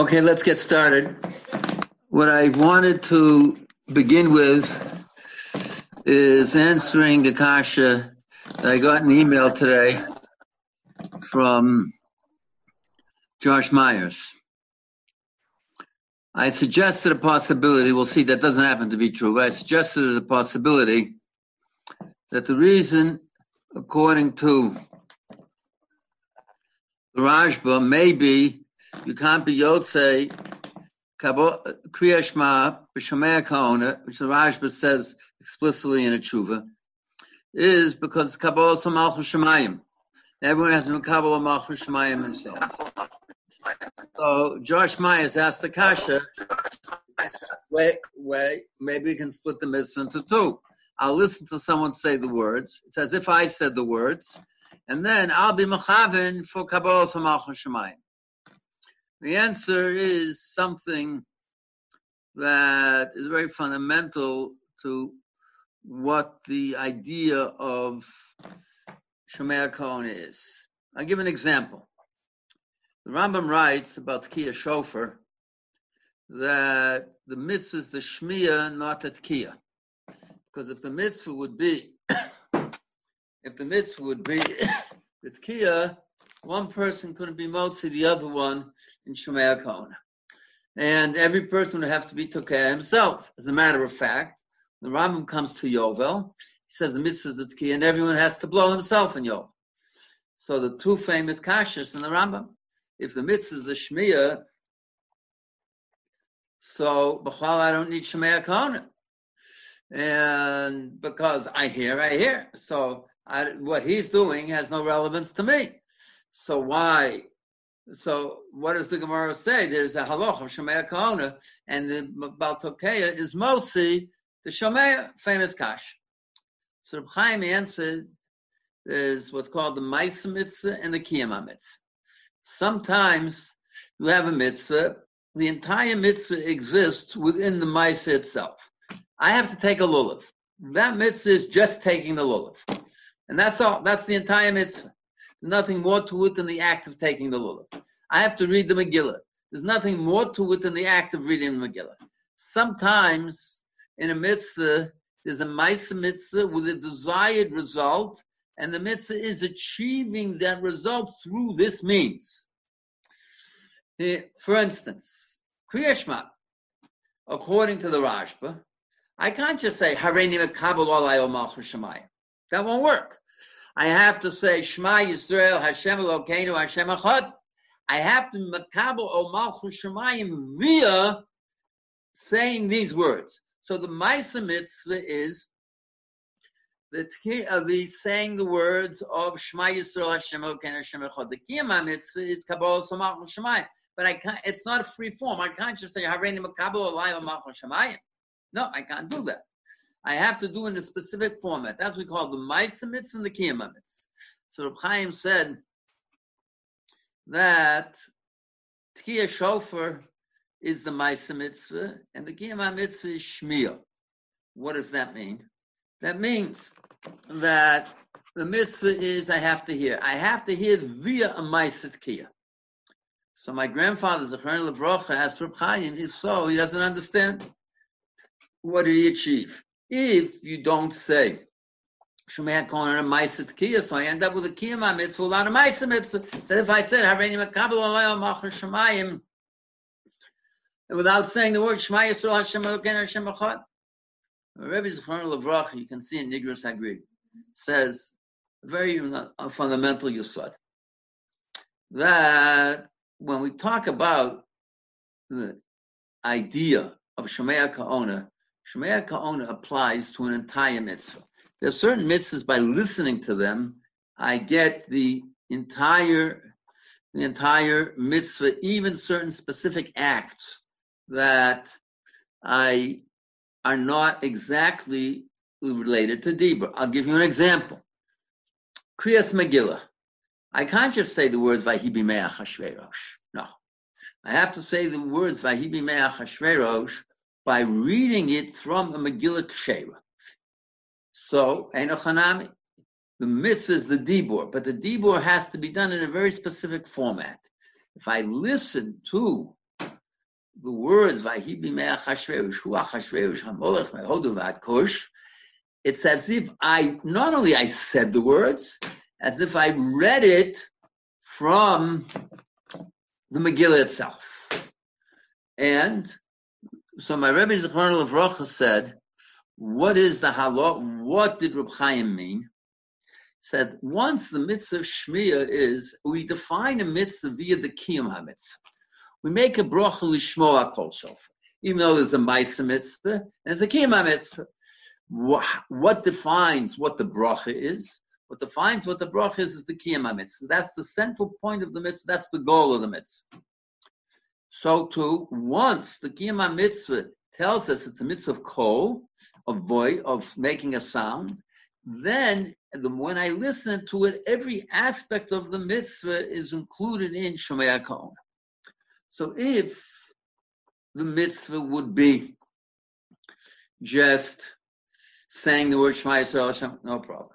Okay, let's get started. What I wanted to begin with is answering the kasha I got an email today from Josh Myers. I suggested a possibility, we'll see that doesn't happen to be true, but I suggested as a possibility that the reason, according to the Rashba, may be you can't be Yotze Kriya Shema B'Shomei Kaona, which the Rashba says explicitly in a tshuva, is because Kabbalah Malchus Shemayim. Everyone has a Kabbalah Malchus Shemayim himself. So Josh Myers asked the Kasha, wait, wait, maybe we can split the mitzvah into two. I'll listen to someone say the words. It's as if I said the words, and then I'll be machavin for Kabbalah Malchus Shemayim. The answer is something that is very fundamental to what the idea of Shomei Kohen is. I'll give an example. The Rambam writes about Tkiyah Shofar that the mitzvah is the Shmiya, not the Tkiyah. Because if the mitzvah would be, if the mitzvah would be the Tkiyah, one person couldn't be Motzi, the other one in Kohen. And every person would have to be Tokeh himself. As a matter of fact, the Rambam comes to Yovel, he says the mitzvah is the Tkiyah, and everyone has to blow himself in Yovel. So the two famous kashas in the Rambam, if the mitzvah is the Shmiya, so B'chal I don't need Shemaya Kohen. And because I hear, I hear. So I, what he's doing has no relevance to me. So why? So what does the Gemara say? There's a halach of Shemaya Kohen, and the Baltokeya is Motzi, the Shemaya, famous kash. So Reb Chaim answered, there's what's called the Maisa Mitzvah and the Kiyama Mitzvah. Sometimes you have a mitzvah, the entire mitzvah exists within the Maisa itself. I have to take a lulav. That mitzvah is just taking the lulav. And that's all. That's the entire mitzvah. Nothing more to it than the act of taking the lulav. I have to read the Megillah. There's nothing more to it than the act of reading the Megillah. Sometimes in a mitzvah, there's a Maisa mitzvah with a desired result, and the mitzvah is achieving that result through this means. Eh, for instance, Kriyashma, according to the Rashba, I can't just say Hareini Mekabel Malchus Shemayim. That won't work. I have to say Shema Yisrael Hashem Elokeinu Hashem Echad. I have to Mekabel O Malchus Shemayim via saying these words. So the Maisa Mitzvah is the uh, the saying the words of Shema Yisrael Hashem Elokeinu Hashem Echad. The Kiyama Mitzvah is Kabbalah Malchus Shemayim. But I can't, it's not a free form. I can't just say Hareini Mekabel Olay Malchus Shemayim. No, I can't do that. I have to do in a specific format. That's what we call the Maisamitz and the Kiyamitz. So Reb Chaim said that Tkiya Shofar is the Maisa mitzvah and the Kiyama mitzvah is Shmiel. What does that mean? That means that the mitzvah is I have to hear. I have to hear via a Maisa Tkiya. So my grandfather, Zechariah Levrocha, asked Reb Chaim, if so, he doesn't understand what did he achieve? If you don't say Shemaya Kohen and Maisit Kiyah, so I end up with a Kiyah mitzvah a Maisit mitzvah. So if I said Hareini Makabel Machar Shemayim, without saying the word Shema Yisrael Hashem Elokein Hashem Echad, Rabbi Zechron Levracha, you can see in Nigros Hagrid, says very uh, fundamental yisod that when we talk about the idea of Shemaya Kaona, Shemaya Ka'ona applies to an entire mitzvah. There are certain mitzvahs, by listening to them, I get the entire, the entire mitzvah, even certain specific acts that I are not exactly related to Dibra. I'll give you an example. Kriyas Megillah. I can't just say the words Vahibi Me'ach Hashverosh. No. I have to say the words Vahibi Me'ach Hashverosh by reading it from a Megillah Kshera. So, Enochanami, the mitzvah is the dibur, but the dibur has to be done in a very specific format. If I listen to the words it's as if I not only I said the words, as if I read it from the Megillah itself. And so my Rebbe Zechron of Rocha said, what is the halot? What did Reb Chaim mean? Said once the mitzvah of Shmiya is we define a mitzvah via the kiyum hamitz. We make a bracha lishmoa kol shofar, even though there's a ma'isa mitzvah and there's a kiyum mitzvah. What, what defines what the bracha is? What defines what the bracha is is the kiyum mitzvah. That's the central point of the mitzvah. That's the goal of the mitzvah. So too, once the kiyum mitzvah tells us it's a mitzvah of kol, of voice, of making a sound, then the, when I listen to it, every aspect of the mitzvah is included in Shomei Kol. So if the mitzvah would be just saying the word Shema Yisrael no problem.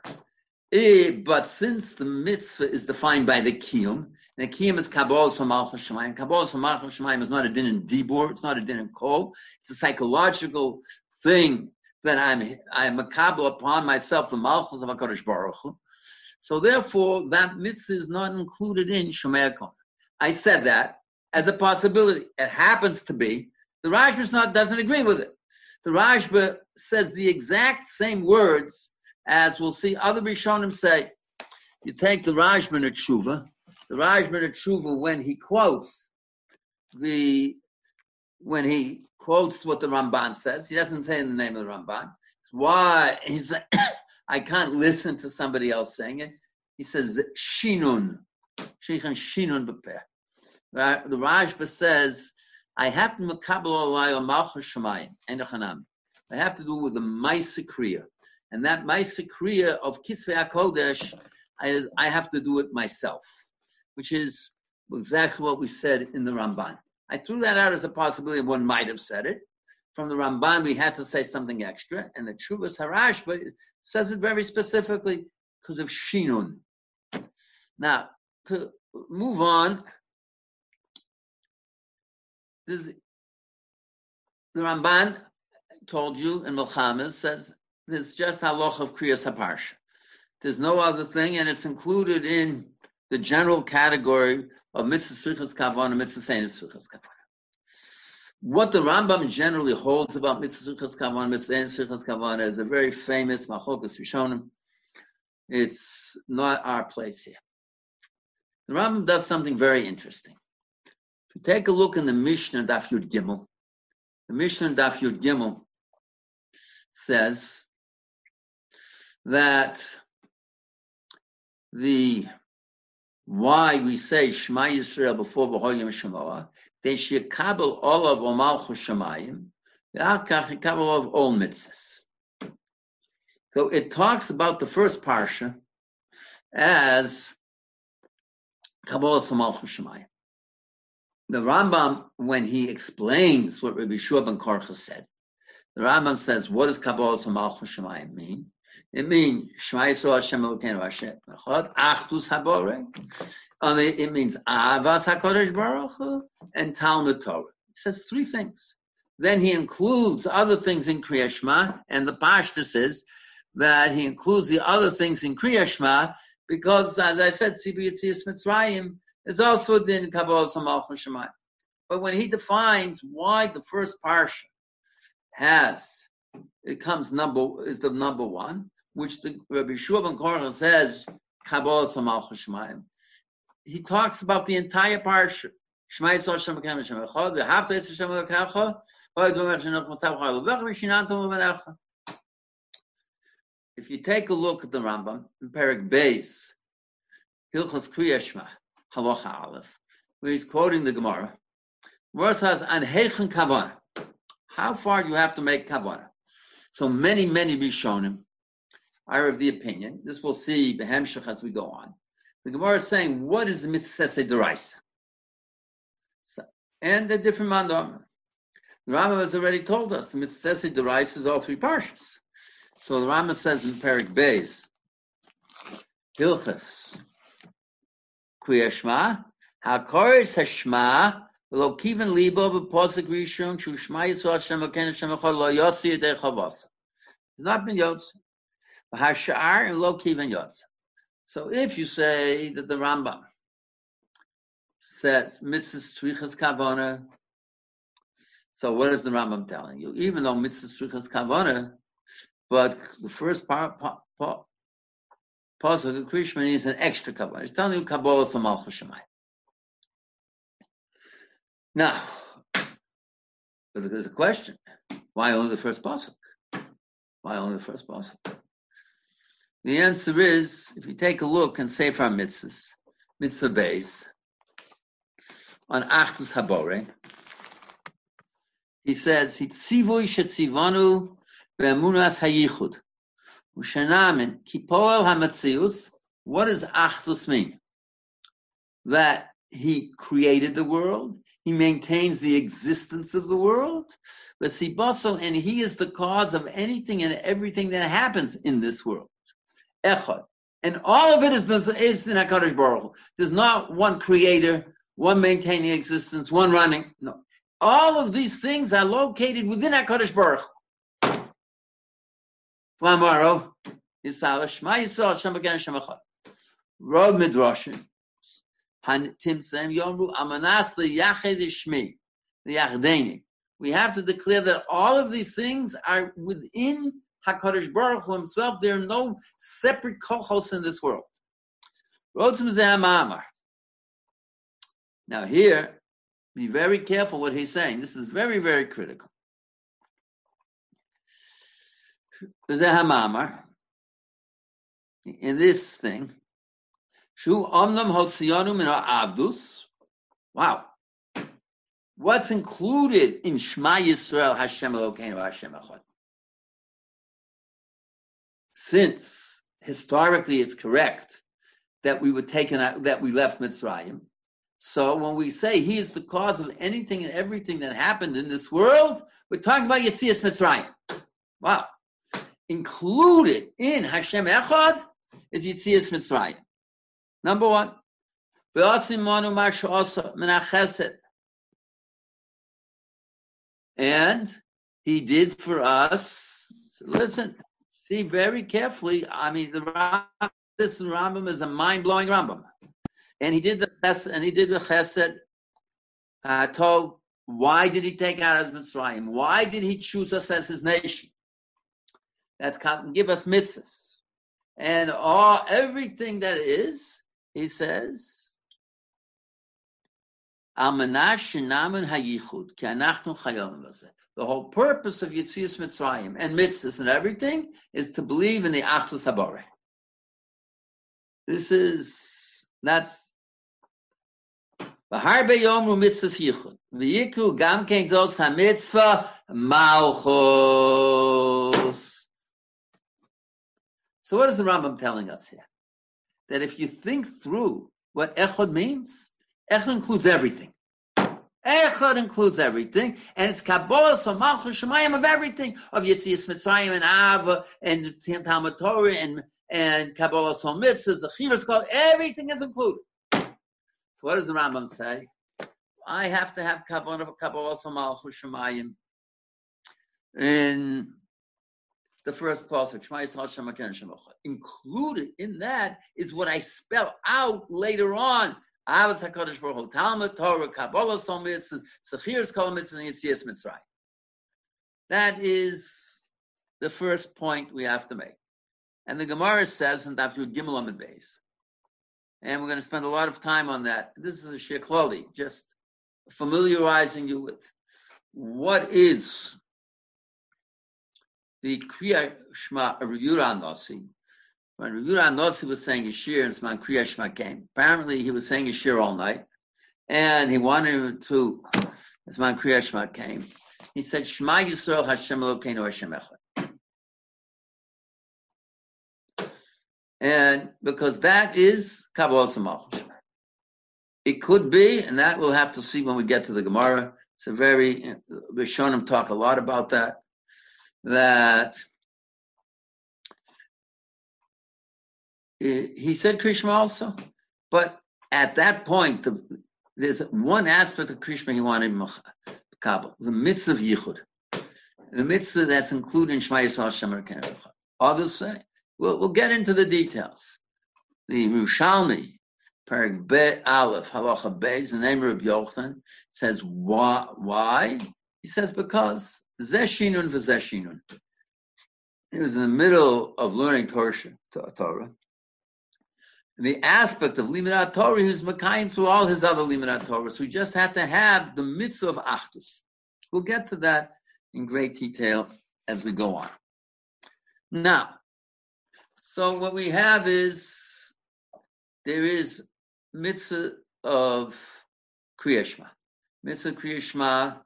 Eh, but since the mitzvah is defined by the kiyum, and the kiyum is kabbalah from Malchus Shemayim, kabbalah from Malchus Shemayim is not a din in dibur, it's not a din in kol, it's a psychological thing that I'm I'm a kabbalah upon myself the Malchus of Hakadosh Baruch Hu. So therefore, that mitzvah is not included in Shomei I said that as a possibility. It happens to be. The Rashba not doesn't agree with it. The Rashba says the exact same words as we'll see other Rishonim say. You take the Rashba at Tshuva, the at Tshuva when he quotes the when he quotes what the Ramban says, he doesn't say the name of the Ramban. Why he's I can't listen to somebody else saying it. He says shinun, shichan shinun. Right? The Rashba says, I have to shemayim, enochanam. I have to do with the Maisa. And that Maisa of Kisvei HaKodesh, I, I have to do it myself, which is exactly what we said in the Ramban. I threw that out as a possibility. One might have said it. From the Ramban, we had to say something extra, and the Chuvas Harashba says it very specifically because of Shinun. Now, to move on, this is the, Ramban told you in Milchamas says there's just halach of Kriyas HaParsha. There's no other thing, and it's included in the general category of mitzvah srichas and mitzvah seinis srichas kavana. What the Rambam generally holds about mitzvah srichas kavana, mitzvah seinis srichas kavana is a very famous machokas rishonim. It's not our place here. The Rambam does something very interesting. If you take a look in the Mishnah Daf Yud Gimel, the Mishnah Daf Yud Gimel says that the why we say Shema Yisrael before V'hoyim Shemoah, they shekabel all of Omal Shemayim, v'akach yekabel of all mitzvahs. So it talks about the first parsha as Kabbalah Omal Shemayim the Rambam, when he explains what Rabbi Shua ben Korcha said, the Rambam says, what does Kabbalah Malchus Shemayim mean? It means Shema Yisrael Hashem Hashem Achdus Habore. And it means Avas Hakadosh Baruch and Talmud Torah. It says three things. Then he includes other things in Kriya Shema, and the Pashta says that he includes the other things in Kriya Shema because, as I said, Sibi Mitzrayim is also din Kabbalah Samal Shemayim. But when he defines why the first parsha has, it comes number, is the number one, which the Rabbi Shua ben says, Kabbalah. He talks about the entire parsha. If you take a look at the Rambam, in Perik Beis, Hilchos Kriyashma, halacha aleph, where he's quoting the Gemara. Where says, an. How far do you have to make kavana? So many, many Rishonim are of the opinion, this we'll see behemshach as we go on. The Gemara is saying, what is the mitzvah deraisa? So, and the different mandam. The Rambam has already told us the mitzvah deraisa is all three parshas. So the Rambam says in Perik Beis, Hilchas, Kriya Shema, HaKoris HaShema, Lo kiven libo b'posik rishon shu shma yisrael Hashem Elokeinu Hashem Echad lo yotzi yedei chavasa. It's not been yotzi. Hashar and lo kiven yotzi. So if you say that the Rambam says mitzvahs tzrichas kavona, so what is the Rambam telling you? Even though mitzvahs tzrichas kavona, but the first part, part, part pasuk of Krishma is an extra kavona. It's telling you kabbalah samalchus shemayim. Now, there's a question. Why only the first pasuk? Why only the first pasuk? The answer is, if you take a look and say from mitzvahs, mitzvah base, on Achdus Habore, he says, "Hitzivui shetzivanu be'emunas hayichud, u'shenamin kipoel hamatzius." What does Achdus mean? That he created the world, he maintains the existence of the world, but see, sibaso, and he is the cause of anything and everything that happens in this world. Echad. And all of it is, is in HaKadosh Baruch Hu. There's not one creator, one maintaining existence, one running. No. All of these things are located within HaKadosh Baruch Hu. Flamaro, Yisala, Shema Yisrael, Hashem again, Hashem Echad. Rod Midrashim. We have to declare that all of these things are within Hakadosh Baruch Hu Himself. There are no separate kochos in this world. Now here, be very careful what he's saying. This is very, very critical. In this thing, Shu omnam hotziyanu min avdus. Wow. What's included in Shema Yisrael Hashem Elokeinu Hashem Echad? since historically it's correct that we were taken out, that we left Mitzrayim. So when we say he is the cause of anything and everything that happened in this world, we're talking about Yetzias Mitzrayim. Wow. Included in Hashem Echad is Yetzias Mitzrayim. Number one. And he did for us, listen, see very carefully. I mean, the this Rambam is a mind-blowing Rambam, and he did the chesed, and he did the chesed. Uh, told why did he take out his Mitzrayim? Why did he choose us as his nation? That's come. give us mitzvahs, and all everything that is, he says. The whole purpose of Yitzias Mitzrayim and mitzvahs and everything is to believe in the Achdus Habore. This is, that's, V'harbe yomru mitzvahs yichud. Gam zos ha-mitzvah malchus. So what is the Rambam telling us here? That if you think through what echad means, echad includes everything. Echad includes everything, and it's Kabbalah, so Malchus Shemayim of everything, of Yitzias Mitzrayim and Ava, and Talmud Torah, and, and Kabbalah So Mitzvah, Zechiras Kol, everything is included. So what does the Rambam say? I have to have Kabbalah, So Malchus Shemayim. In the first Shem Included in that is what I spell out later on Talmud Torah, Kabbalah Mitzvahs, Sechiras Kol Mitzvahs, and Yitzias Mitzrayim. That is the first point we have to make. And the Gemara says, and after Gimel Amid Beis, and we're going to spend a lot of time on that. This is a Shekloli, just familiarizing you with what is the Kriya Shema of Yura Nasi, when Ravuna Notzi was saying his shir and Sman Kriya Shema came, apparently he was saying his shir all night, and he wanted to, Sman Kriya Shema came, he said, Shema Yisrael Hashem Elokeinu Hashem Echad. And because that is Kabbalah Samach. It could be, and that we'll have to see when we get to the Gemara. It's a very, Rishonim talk a lot about that, that he said Krishma also, but at that point, the, there's one aspect of Krishma he wanted Kabul, the mitzvah of Yichud. The mitzvah that's included in Shema Yisrael Shem Others say, we'll, we'll get into the details. The Rushalmi, Parag Be Aleph, Halacha Beis, the name of Yochanan, says why, why? He says because Zeshinun v'Zeshinun. He was in the middle of learning Torah. Torah. The aspect of Limanat Torah, he was Makayim through all his other Limanat Torah. So he just had to have the mitzvah of Achdus. We'll get to that in great detail as we go on. Now, so what we have is there is mitzvah of Kriyashma. Mitzvah Kriyashma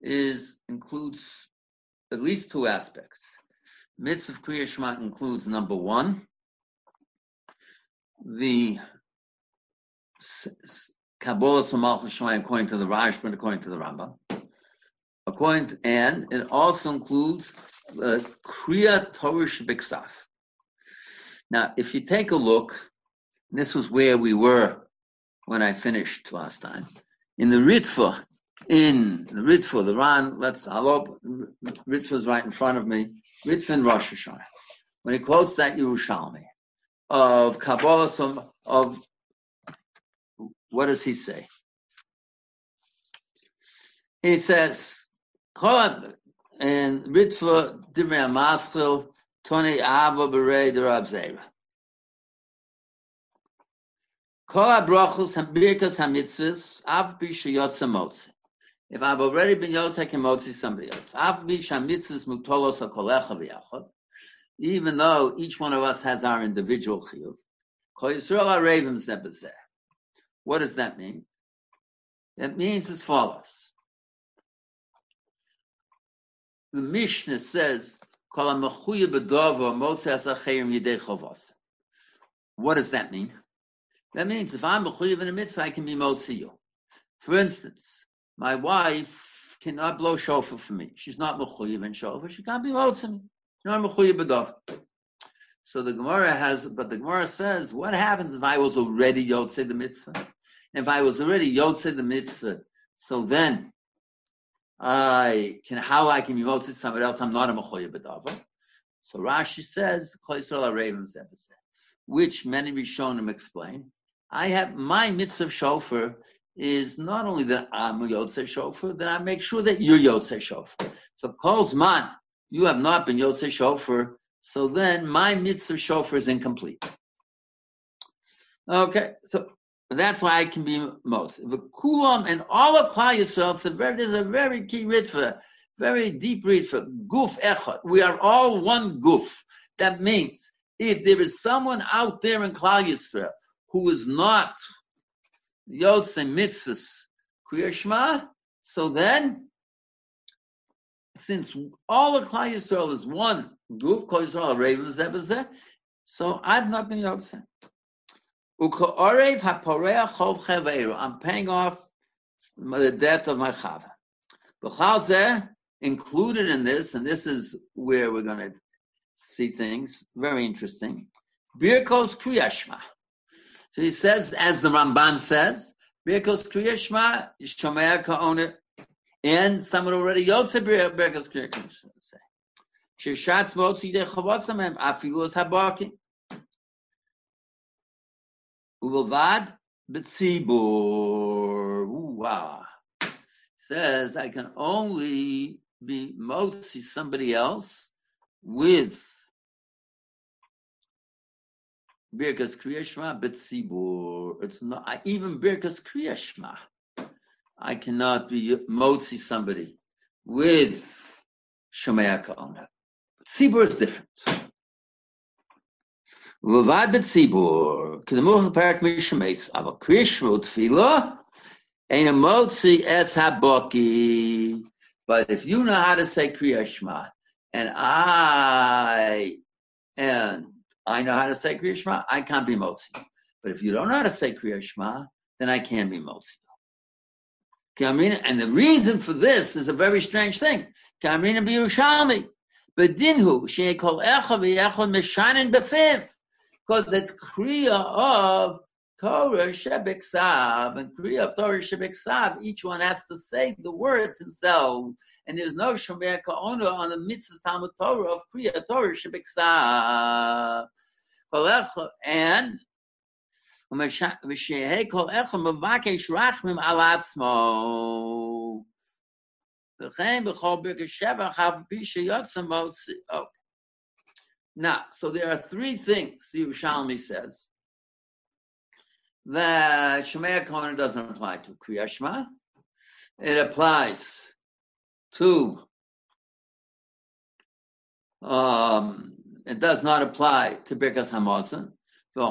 is includes at least two aspects. Mitzvah of Kriyashma includes number one, the Kabbalah Samal Shemayim according to the Rashba according to the Rambam. According to, and it also includes the Kriya Torah Biksaf. Now, if you take a look, this was where we were when I finished last time. In the Ritva, in the Ritva, the Ran, let's, I'll Ritva's right in front of me, Ritva in Rosh Hashanah. When he quotes that Yerushalmi of Kabbalah, some, of, what does he say? He says, and Ritva Divrei Maschil, Tony Ava Berei Rav Zera. Kol brachos hambirkas hamitzvos av bi sheyotze motze. If I've already been yotze, I can motze somebody else. Even though each one of us has our individual chiyuv. What does that mean? That means as follows. The Mishnah says. What does that mean? That means if I'm mechuyev in a mitzvah, I can be motzi you. For instance, my wife cannot blow shofar for me. She's not mechuyev in shofar. She can't be motzi me. No mechuyev b'dov. So the Gemara has, but the Gemara says, what happens if I was already yotze the mitzvah? If I was already yotze the mitzvah, so then I can how I can be motzi somebody else. I'm not a mechuyev b'dov. So Rashi says, which many Rishonim explain. I have my mitzvah shofar is not only that I'm a Yotze shofar, that I make sure that you're Yotze shofar. So calls man, you have not been Yotze shofar, so then my mitzvah shofar is incomplete. Okay, so that's why I can be most. The kulam and all of Klal Yisrael, there's a very key ritva, very deep ritva, guf echad. We are all one guf. That means if there is someone out there in Klal Yisrael who is not Yotze Mitzvahs Kriyashma, so then, since all of Klal Yisrael is one group, Klal Yisrael Raven so I've not been Yotze. I'm paying off the debt of my chava. B'chalzeh, included in this, and this is where we're going to see things, very interesting. Birkos Kriyashma. So he says, as the Ramban says, Birkos Kriyashma, Shomea Ka'ona, and someone already Yotze Birkos Kriyashma. Sheshatz Motzi De Chavotzamem, Afilu Es Habaki. Ubilvad Betzibur. Wow. Ah. Says, I can only be Motzi somebody else with Birkas Kriyashma Betzibur. It's not I, even Birkas Kriyashma. I cannot be motzi somebody with Shomea Ka'ona. Tzibur is different. Levad betzibur, kedemuch parak mishemes, aber kriyashma tefillah, ein a motzi es haboki. But if you know how to say kriyashma, and I and I know how to say Kriya Shema, I can't be Motzi. But if you don't know how to say Kriya Shema, then I can be Motzi. Kamina, and the reason for this is a very strange thing. Kamina b'Yerushalmi, b'dinhu she'ekol echa v'yechol meshanin b'fiv, because it's kriya of Torah Shebeksav and Kriya of Torah Shebeksav, each one has to say the words himself. And there's no Shomer Ka'ona on the mitzvah Talmud Torah of Kriya Torah Shebeksav. And now, so there are three things the Yerushalmi says that Shemaya Kohen doesn't apply to Kriyashma. It applies to, um, it does not apply to Birkas Hamazon. So,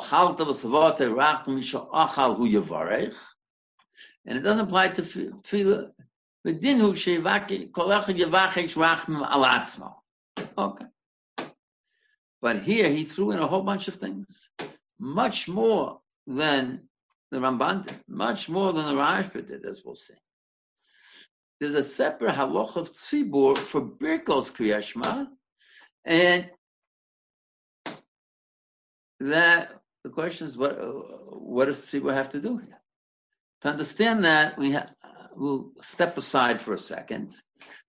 And it doesn't apply to Tefillah. Okay. But here he threw in a whole bunch of things, much more than the Ramban did, much more than the Rashba did, as we'll see. There's a separate haloch of tzibur for Birkos Kriyashma, and that the question is what what does tzibur have to do here? To understand that, we ha- we'll step aside for a second,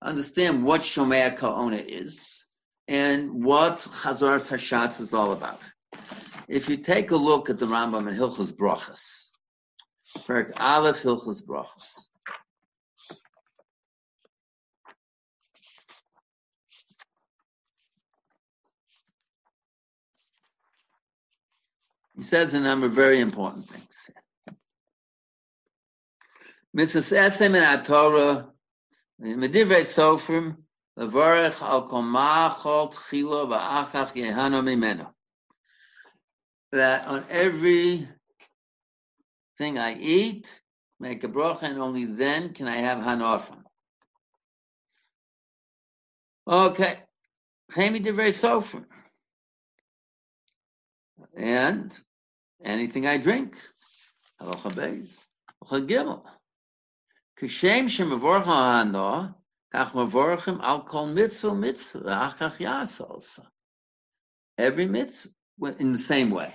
understand what Shomea Kaona is and what Chazoras Hashatz is all about. If you take a look at the Rambam in Hilchos Brachas, Perak Aleph Hilchos Brachas, He says a number of very important things. Mitzvahs Esem in Torah, Medivrei Sofrim, Levarech al komachot chilo va'achach yehano mimeno. That on every thing I eat, make a bracha, and only then can I have hanofa. Okay. Chemi divrei sofrim. And anything I drink. Halacha beis. Halacha gimel. Kishem shemavorcha also. Every mitzvah in the same way.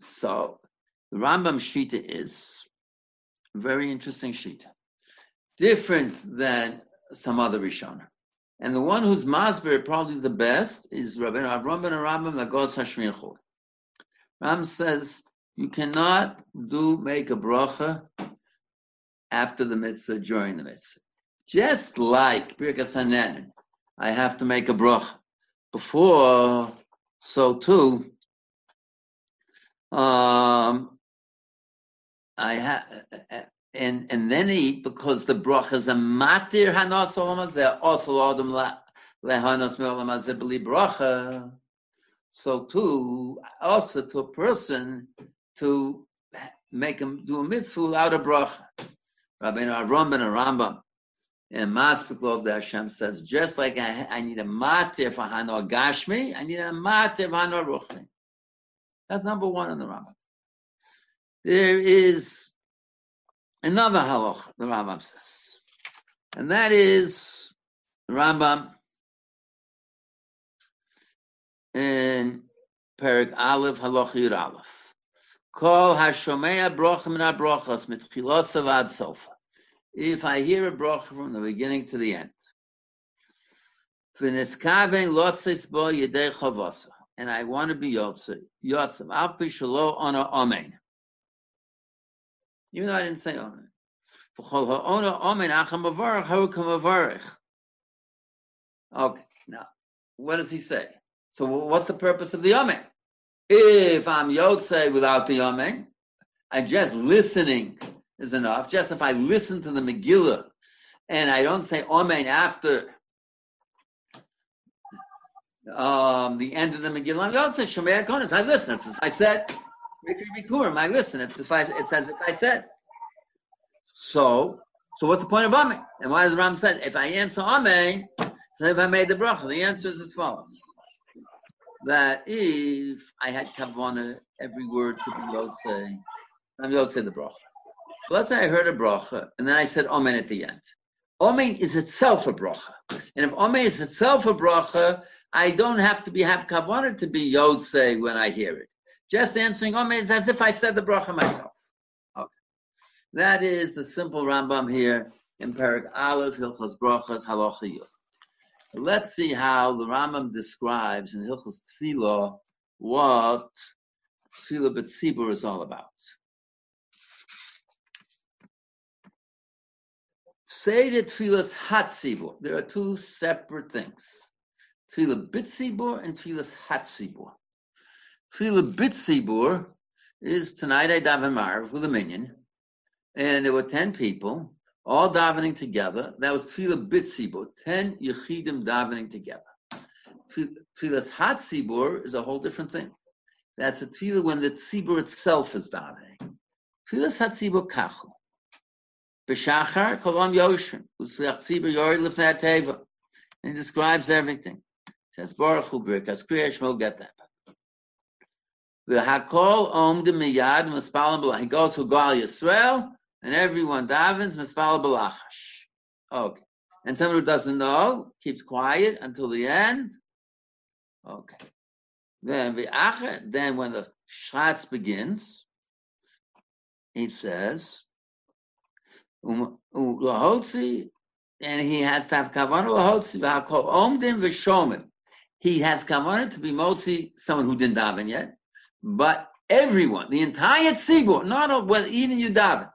So, the Rambam Shita is very interesting Shita. Different than some other Rishonim. And the one who's Masber probably the best is Rabbi Avram ben Rambam Lagos Hashmichur. Ram says you cannot do make a bracha after the mitzvah during the mitzvah. Just like Birkas Hanen, I have to make a bracha before, so too, um, I have, and and then eat because the bracha is a matir hanos olam also adam lehanos me'olam hazeh b'li bracha so too, also to a person to make him do a mitzvah without a bracha. Rabbeinu Aram ben Rambam and Maspik the Hashem says, just like I, I need a matir for Hanor Gashmi, I need a matir for Hanor Ruchni. That's number one in the Rambam. There is another halach the Rambam says, and that is the Rambam in Perik Aleph Halacha Yud Aleph. Kol Hashomea Brocha Min HaBrochas Mitchilosav Ad Sofa. If I hear a brocha from the beginning to the end, V'niskaven lotzis bo yedei chavasa, and I want to be yotze, yotze, alpi shalo ona amen. Even though I didn't say amen. V'chol ha'ona amen acham avarach, how come avarach? Okay, now, what does he say? So what's the purpose of the Amen? If I'm Yotze without the Amen, and just listening is enough, just if I listen to the Megillah and I don't say Amen after um, the end of the Megillah, Yotze, Shomei HaKonis, I listen. It's as I said, I listen. It's, if I, it's as if I said. So, so what's the point of Amen? And why does Ram say, if I answer Amen, so if I made the bracha, the answer is as follows that if I had kavana, every word to be yotze, I'm yotze the bracha. So let's say I heard a bracha, and then I said amen at the end. Amen is itself a bracha, and if amen is itself a bracha, I don't have to be have kavana to be yotze when I hear it. Just answering oh, Omer is as if I said the bracha myself. Okay. That is the simple Rambam here in Perak Aleph, Hilchos Brachas, Halacha. Let's see how the Rambam describes in Hilchos Tefillah what Tefillah B'tzibur is all about. Say that Tefillah's Hatzibur. There are two separate things. Tefillah B'tzibur and Tefillah's Hatzibur. Tefillah B'tzibur is tonight I daven Marv with a minyan, and there were ten people all davening together. That was Tefillah B'tzibur, ten Yechidim davening together. Tefillah's Hatzibur is a whole different thing. That's a tefillah when the tzibur itself is davening. Tefillah's Hatzibur Kachu. B'shachar kolam yoshim, u'sliach tzibur yori lifnei teva. And he describes everything. Says, Baruch Hu Birkas, Kriya Shmo, get that. The Hakol Om de Miyad Mispalam Balach. He goes to Gal Yisrael, and everyone davens Mispalam Balachash. Okay. And someone who doesn't know keeps quiet until the end. Okay. Then the then when the Shatz begins, he says, um, lahotzi, and he has to have kavanah lahotzi v'hakol omdim v'shomim. He has kavanah to be motzi, someone who didn't daven yet, but everyone, the entire tzibur, not well, even you davened,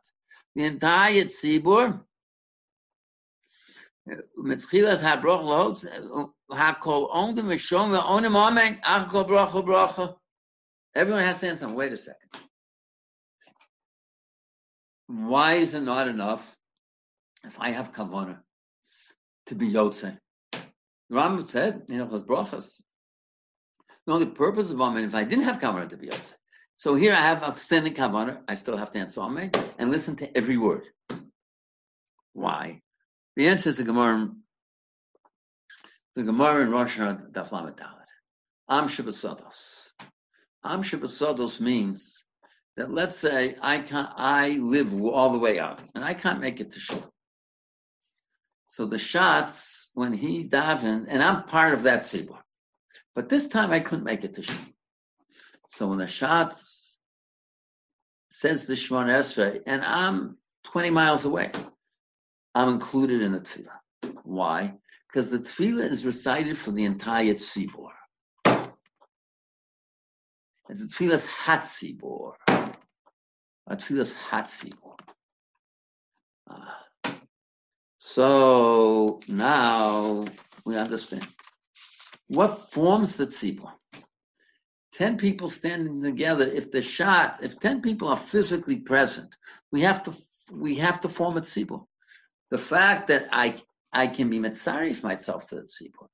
the entire tzibur, mitchilas habroch lahotzi, hakol omdim v'shomim v'onim amen, achkol bracha bracha. Everyone has to answer. Wait a second. Why is it not enough if I have kavana to be yotze? Rambam said, you know, was brachas. No, the purpose of Amen, if I didn't have kavana to be yotze. So here I have extending kavana, I still have to answer Amen and listen to every word. Why? The answer is the Gemara, the Gemara in Rosh Hashanah, Daf Lamed Dalet. Am Shabbasados. Am means that let's say I can I live all the way out and I can't make it to shul. So the shots when he davened, and I'm part of that tzibur, but this time I couldn't make it to shul. So when the shots says the Shemon Esrei, and I'm 20 miles away, I'm included in the tefillah. Why? Because the tefillah is recited for the entire tzibur. It's a tefillah's hatzibur. A tefillah's hatzibur. So now we understand. What forms the tzibur? Ten people standing together. If the shot, if ten people are physically present, we have to we have to form a tzibur. The fact that I I can be mitzarif myself to the tzibur,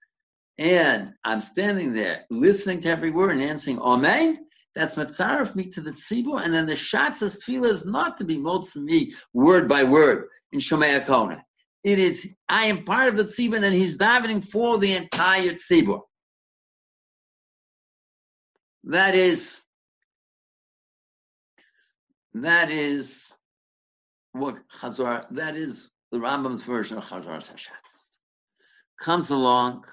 and I'm standing there listening to every word and answering Amen. That's mitzaref me to the tzibur, and then the shots of tefillah is not to be motzim me word by word in Shomei Kona. It is I am part of the tzibur, and he's davening for the entire tzibur. That is that is what Chazar. That is the Rambam's version of Chazar Hashatz. Comes along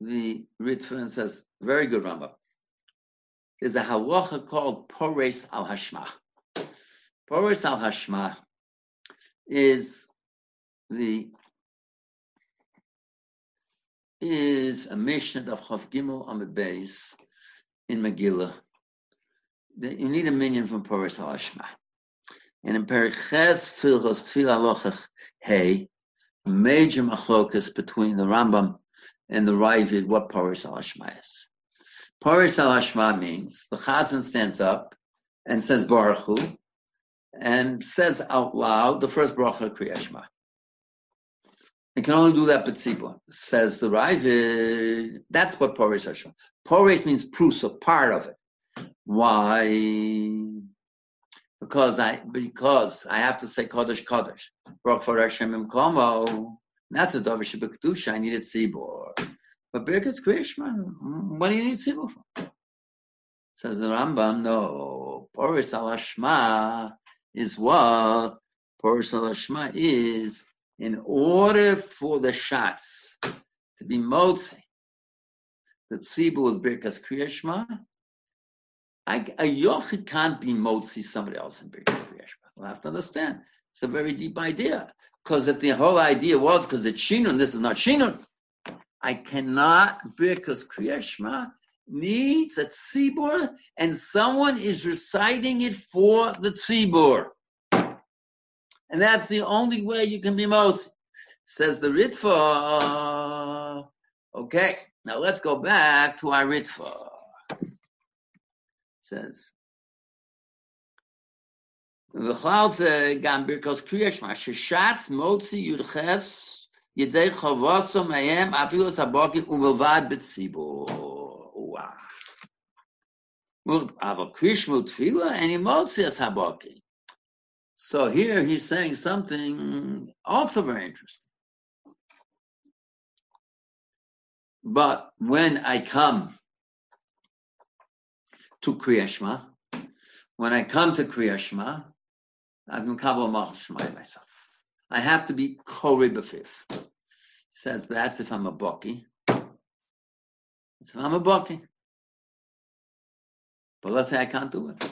the Ritva says, very good Rambam. There's a halacha called Pores al Hashma. Pores al Hashma is the is a mission of Chav Gimel Amid Beis in Megillah. You need a minyan from Pores al Hashma. And in Periches Tfilchos Tfil Alochach Hey, major machlokas between the Rambam and the Ravid what Parish al Hashma is. Parish al Hashma means the Chazan stands up and says Baruch Hu, and says out loud the first bracha Kriyashma. It can only do that B'tzibur, says the Ravid. That's what Parish Hashma. Parish means prusa, part of it. Why? Because I because I have to say Kodesh Kodesh. Baruch for Hashem Komo. That's a Shabbat I needed Tzibor. But Birkat's kriyashma. what do you need Tzibor for? Says the Rambam, no. Poris al Hashma is what? Poris al Hashma is in order for the shots to be motzi, the tzibur with Birkas Kriyashma, I, a yochid can't be motzi somebody else in Birkas Kriyashma. We'll have to understand. It's a very deep idea. Because if the whole idea was because it's Shinun, this is not Shinun, I cannot, because Kriyashma needs a tzibur and someone is reciting it for the tzibur. And that's the only way you can be motzi. Says the Ritva. Okay, now let's go back to our Ritva. Says, V'chlal ze gam birkos kriyashma sheshatz motzi yudches yedei chavaso mayem afilos habokim umelvad betzibur. So here he's saying something also very interesting. But when I come to Kriyashma, when I come to Kriyashma, I'm myself. I have to be Kori koribafif. Says that's if I'm a bucky. If I'm a bucky. But let's say I can't do it.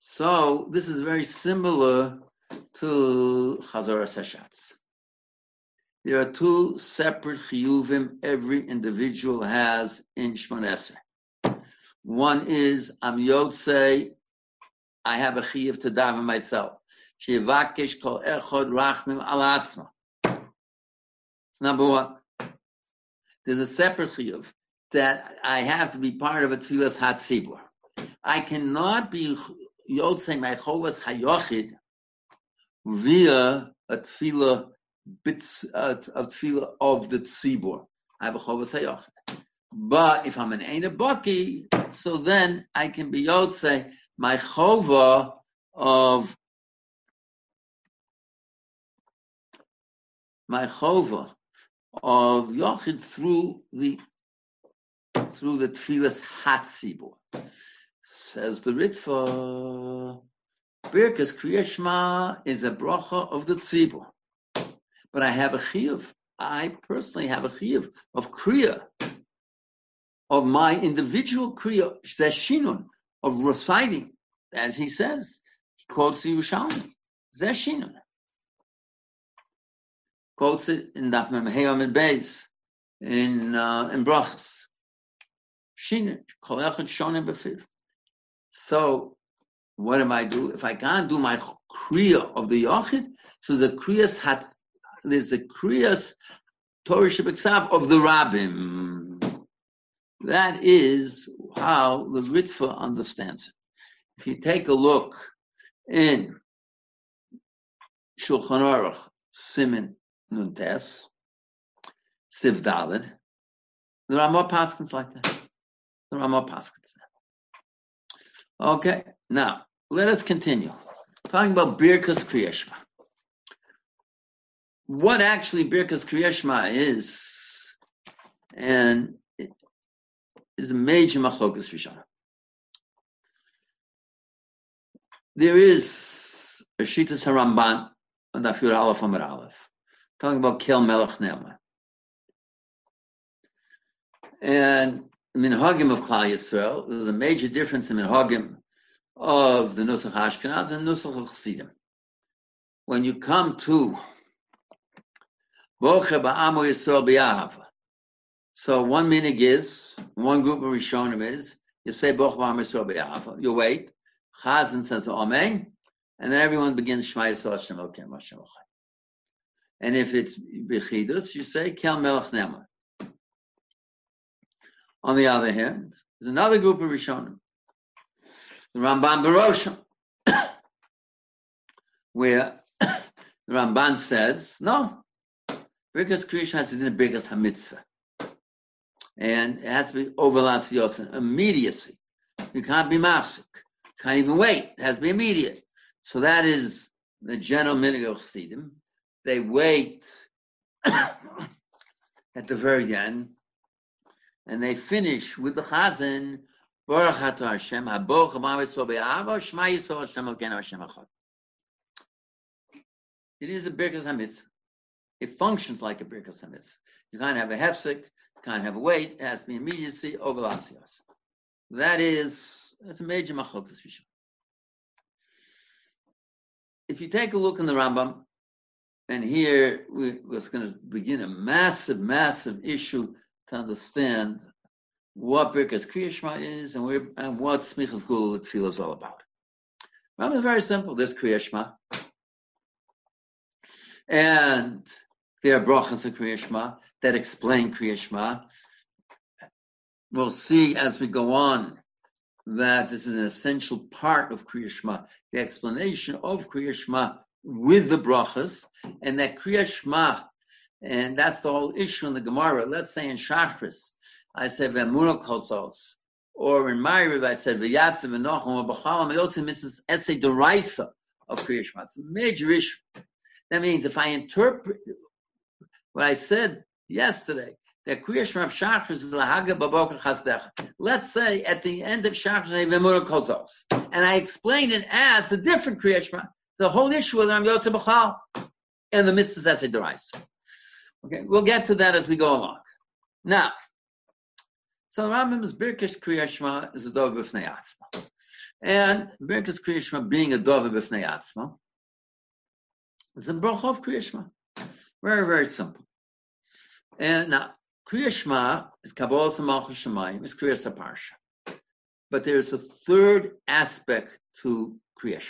So this is very similar to Chazor Seshatz. There are two separate chiyuvim every individual has in Shmoneser. One is I'm Yotzei, I have a chiyuv to daven myself. Shevakish kol echod rachmim alatzma. Number one. There's a separate chiyuv that I have to be part of a tefillas hatzibur. I cannot be Yotzei my chovas hayochid via a tefillah bits of tefillah of the tzibur. I have a chovas hayach. But if I'm an Ein Baki, so then I can be Yotze, my chova of my chova of Yochid through the through the tefillas hatzibur. Says the Ritva, Birkas Kriyashma is a bracha of the tzibur but I have a chiyuv. I personally have a chiyuv of kriya, of my individual kriya, zeshinun, of reciting, as he says. He quotes the Yerushalmi, zeshinun. Quotes it in Daf Memheyam and Beis, in, uh, in Brachas. Shinun, kol echad shonim befiv. So, what am I do? If I can't do my kriya of the Yochid, so the kriyas hat there's a kriyas Torah Shabbat of the Rabbim. That is how the Ritva understands it. If you take a look in Shulchan Aruch, Simin Nuntes, Siv Dalid, there are more paskins like that. There are more paskins. Okay, now let us continue. Talking about Birkas Kriyashma what actually Birkas Kriyashma is, and is a major machlokas Rishana. There is a Shitas Haramban on Dafir Aleph Amar Aleph, talking about Kel Melech Ne'emar. And Minhagim of Klal Yisrael, there's a major difference in Minhagim of the Nusach Ashkenaz and Nusach Chassidim. When you come to so one minig is, one group of Rishonim is, you say Boch Ba'am Yisrael B'Yahava, you wait, Chazan says Amen, and then everyone begins Shema Yisrael Hashem Elokim Hashem And if it's Bechidus, you say Kel Melech Nema. On the other hand, there's another group of Rishonim, the Ramban Baroshim, where the Ramban says, no, Birkas Kriyash has to do the biggest HaMitzvah. And it has to be over Yosin, immediacy. You can't be masik. Can't even wait. It has to be immediate. So that is the general meaning of Chassidim. They wait at the very end, and they finish with the Chazan, Baruch Ato Hashem, Haboch Hamav Yisrael Be'ava, Shema Yisrael Hashem Elkeinu Hashem Echad. It is a Birkas HaMitzvah. It functions like a Birkas HaMitzvah. You can't have a hefsek, you can't have a wait, it has to be immediacy over. That is, that's a major machlokas Rishon. If you take a look in the Rambam, and here we, we're going to begin a massive, massive issue to understand what Birkas Kriyashma is and, where, and what Smichas Gula Tefillah is all about. Rambam is very simple. There's Kriyashma. And there are brachas of Kriyashma that explain Kriyashma. We'll see as we go on that this is an essential part of Kriyashma, the explanation of Kriyashma with the brachas, and that Kriyashma, and that's the whole issue in the Gemara. Let's say in Shachris, I said Kosos, or in Ma'ariv I said V'yatziv V'nochum or B'chalam Yotzim. An essay deraisa of Kriyashma. It's a major issue. That means if I interpret what I said yesterday, that Kriya Shema of Shachar is Lahaga Baboka Chasdecha. Let's say at the end of Shachar Vemura Kozos, and I explain it as a different Kriya Shema. The whole issue with Ram Yotze B'chal and the mitzvahs as a derais. Okay, we'll get to that as we go along. Now, so Rambam's Birkish Kriya Shema is a dove b'fnei atzma. And Birkish Kriya Shema being a dove b'fnei atzma, it's a bracha of Very, very simple. And now, Kriya is Kabbalah Malchus Shemayim, is Kriya Parsha. But there's a third aspect to Kriya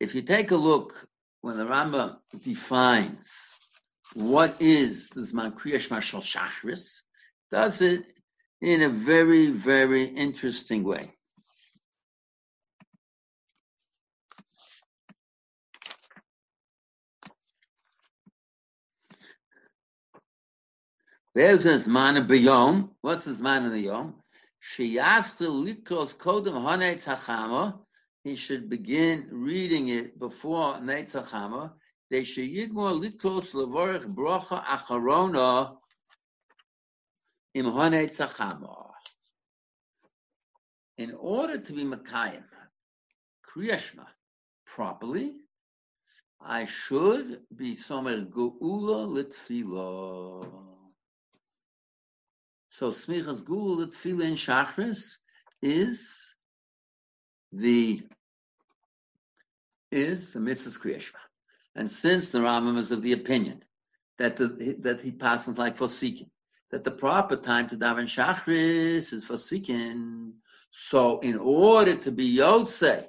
If you take a look when the Rambam defines what is the Zman Kriya Shal Shachris, does it in a very, very interesting way. There's a zman b'yom. What's the zman in the yom? Sheyasta likros kodem hanetz hachama. He should begin reading it before netz hachama. They levorich brocha acharona im. In order to be Makayim, Kriyashma, properly, I should be Somer Geula Litfila. So Smichas Gul Tefillah Shachris is the is the mitzvah's kriyashma. And since the Rambam is of the opinion that the, that he passes like for seeking, that the proper time to daven shachris is for seeking. So in order to be yotze,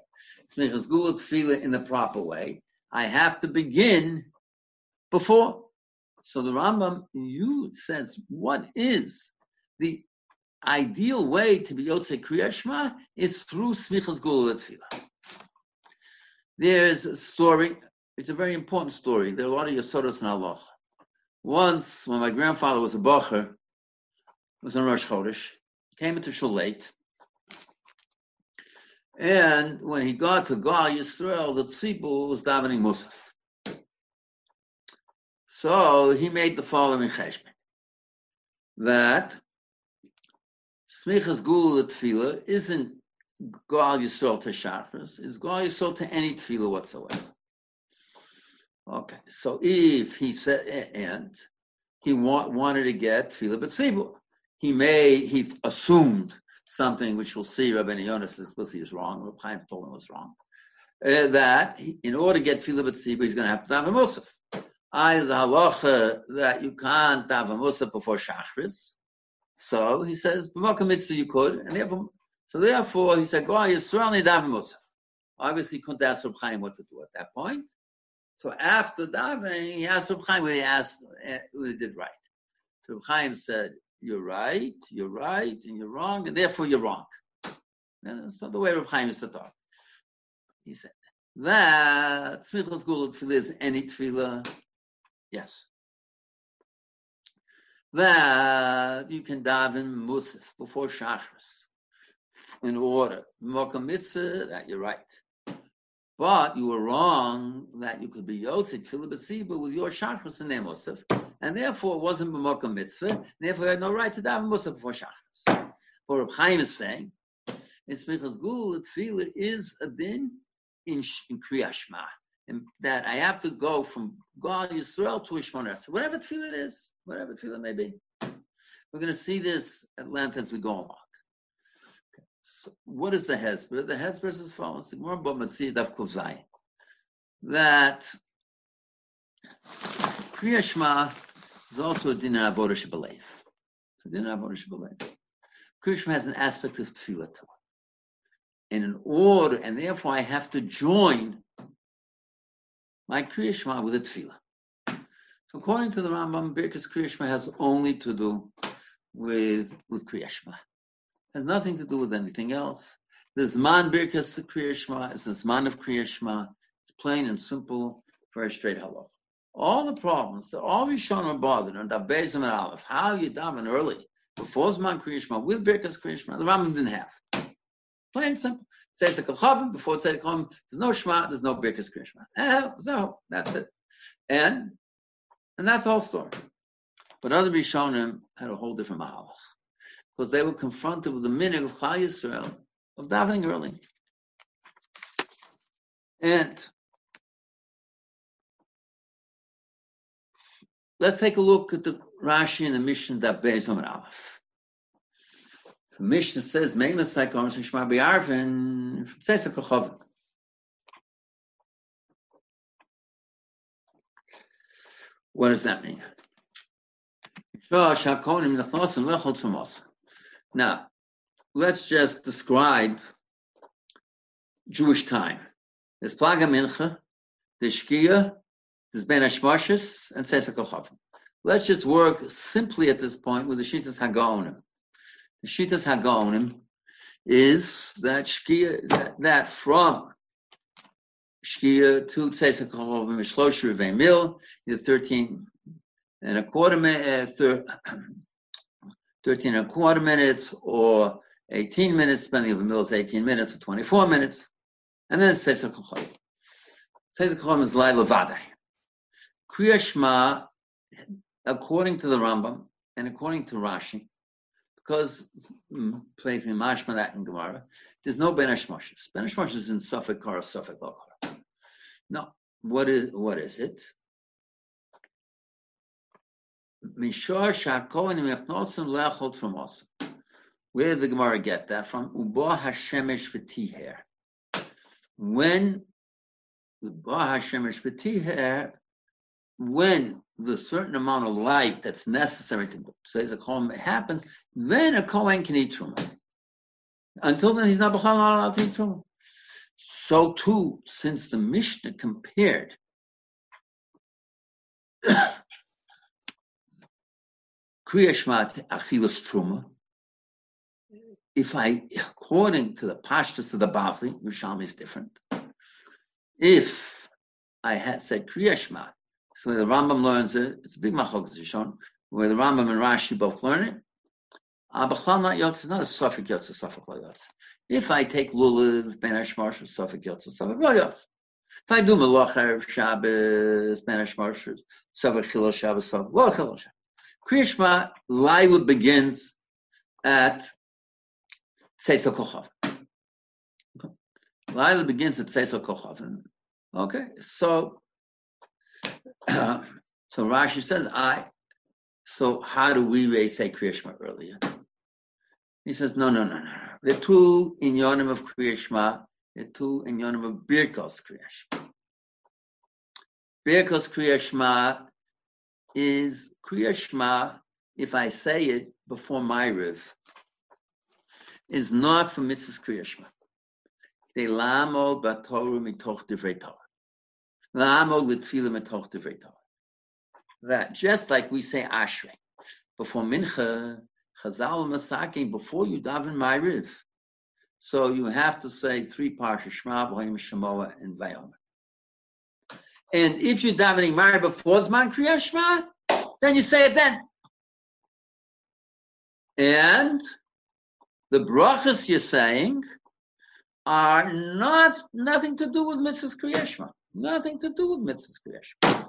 smichas gulat tefillah in the proper way, I have to begin before. So the Rambam Yud says, what is the ideal way to be Yotze Kriyashma is through Smichas Gula Tefillah. There's a story, it's a very important story. There are a lot of Yosodas in Allah. Once, when my grandfather was a Bacher, was in Rosh Chodesh, came into Shul late, and when he got to Gal Yisrael, the Tzibur was davening Musaf. So he made the following cheshbon that Smichas Gula Tefillah isn't Gal Yisrael to Shachris, it's Gal Yisrael to any Tefillah whatsoever. Okay, so if he said, and he wanted to get Tefillah B'tzibur, he made, he assumed something which we'll see Rabbi Yonis is, is wrong, Rabbi Chaim told him was wrong, uh, that he, in order to get Tefillah B'tzibur, he's going to have to have a Musaf. I is a halacha that you can't have a Musaf before Shachris, so he says, B'makam mitzvah you could, and therefore, so therefore he said, Go Yisrael nidav musaf. Obviously, he couldn't ask Reb Chaim what to do at that point. So after davening, he asked Reb Chaim what he asked, uh, what he did right. So Reb Chaim said, "You're right, you're right, and you're wrong, and therefore you're wrong." And that's not the way Reb Chaim used to talk. He said that Smichos Gula Tefillah is any tefillah. Yes, that you can daven musaf before shachris in order. Mokum mitzvah, that you're right. But you were wrong that you could be yotzik filibasiba with your shachris in their and therefore it wasn't b'mokum mitzvah, and therefore you had no right to daven musaf before shachris. But Reb Chaim is saying, in Smichas Gul, tefillah is a din in, in Kriyashma. And that I have to go from God Yisrael to Ishmael. Whatever tefillah it is, whatever tefillah may be. We're going to see this at length as we go along. What is the Hesper? The Hesper is as follows. The Gemara Bamatzir Dav Kuvzai. That Kriya Shema is also a din Avodah Shabalev. It's a din Avodah Shabalev. Kriya Shema has an aspect of tefillah to it. And in order, and therefore I have to join my Kriya Shema with a tefillah. So according to the Rambam, Birkas Kriya Shema has only to do with with Kriya Shema. Has nothing to do with anything else. The Zman Birkas Kriya is the Zman of Kriya Shema. It's plain and simple, very straight halach. All the problems that all Rishon are bothered on Dav Bezim and Aleph, how you daven early before Zman Kriya Shema with Birkas Kriya Shema, the Rambam didn't have. Plain and simple. The Kachavim before the Kachavim. There's no Shema. There's no Birkas Kriya Shema. Eh, so that's it. And and that's the whole story. But other Rishonim had a whole different mahalach. Because they were confronted with the minig of Chal Yisrael of davening early. And let's take a look at the Rashi and the Mishnah that Beis Omer Aleph. The Mishnah says, Meina Saikom Shema B'Arvin, Tzesa Kochovin. What does that mean? Now, let's just describe Jewish time. There's Plaga Mincha, there's Shkia, there's Ben Ashmashis, and Tzesa Kochavim. Let's just work simply at this point with the Shitas Hagaonim. The Shitas Hagaonim is that Shkia, that, that from Shkia to Tzesa Kochavim is Mil, the 13 and a quarter uh, 13 and a quarter minutes, or 18 minutes, depending if the mill is 18 minutes or 24 minutes. And then Tzesa Kochavim. Tzesa Kochavim is Laila Vadai. Kriya Shema, according to the Rambam and according to Rashi, because mm, placing mashma that in Gemara, there's no ben hashmoshes. Ben hashmoshes is in safek or safek Lokar. No, what is what is it? Where did the Gemara get that from? When uba when the certain amount of light that's necessary to say the kohen happens, then a kohen can eat truma. Until then, he's not allowed to eat truma. So too, since the Mishnah compared Kriya Shema Achilas Truma, if I, according to the pashtus of the Bavli, Rishami is different. If I had said Kriya Shema so the Rambam learns it. It's a big machokas Rishon, where the Rambam and Rashi both learn it. Ah, Abachal not yotz not a suffix yotz, a suffix yotz. If I take lulav ben hashmarsh, a suffix yotz, a yotz. If I do melach erev Shabbos ben hashmarsh, suffix chilul Shabbos, suffix chilul Shabbos. Kriyashma Laila begins at Seisel Kochav. Laila begins at Seisel Kochav. Okay, so so Rashi says, I. So how do we say Kriyashma earlier? He says, no, no, no, no. No. The two in Yonim of Kriyashma, the two in Yonim of Birkos Kriyashma. Birkos Kriyashma is Kriyashma, if I say it before Myriv, is not for Mitzvah's Kriyashma. They lamo batoru mitoch divrei Torah. That just like we say Ashrei before Mincha, Chazal Masaking before you daven Ma'ariv. So you have to say three parsha Shema, V'hoyim Shemoa, and Vayomer. And if you're davening Ma'ariv before Zman Shema, then you say it then. And the brachas you're saying are not nothing to do with mitzvahs Shema. Nothing to do with mitzvahs creation.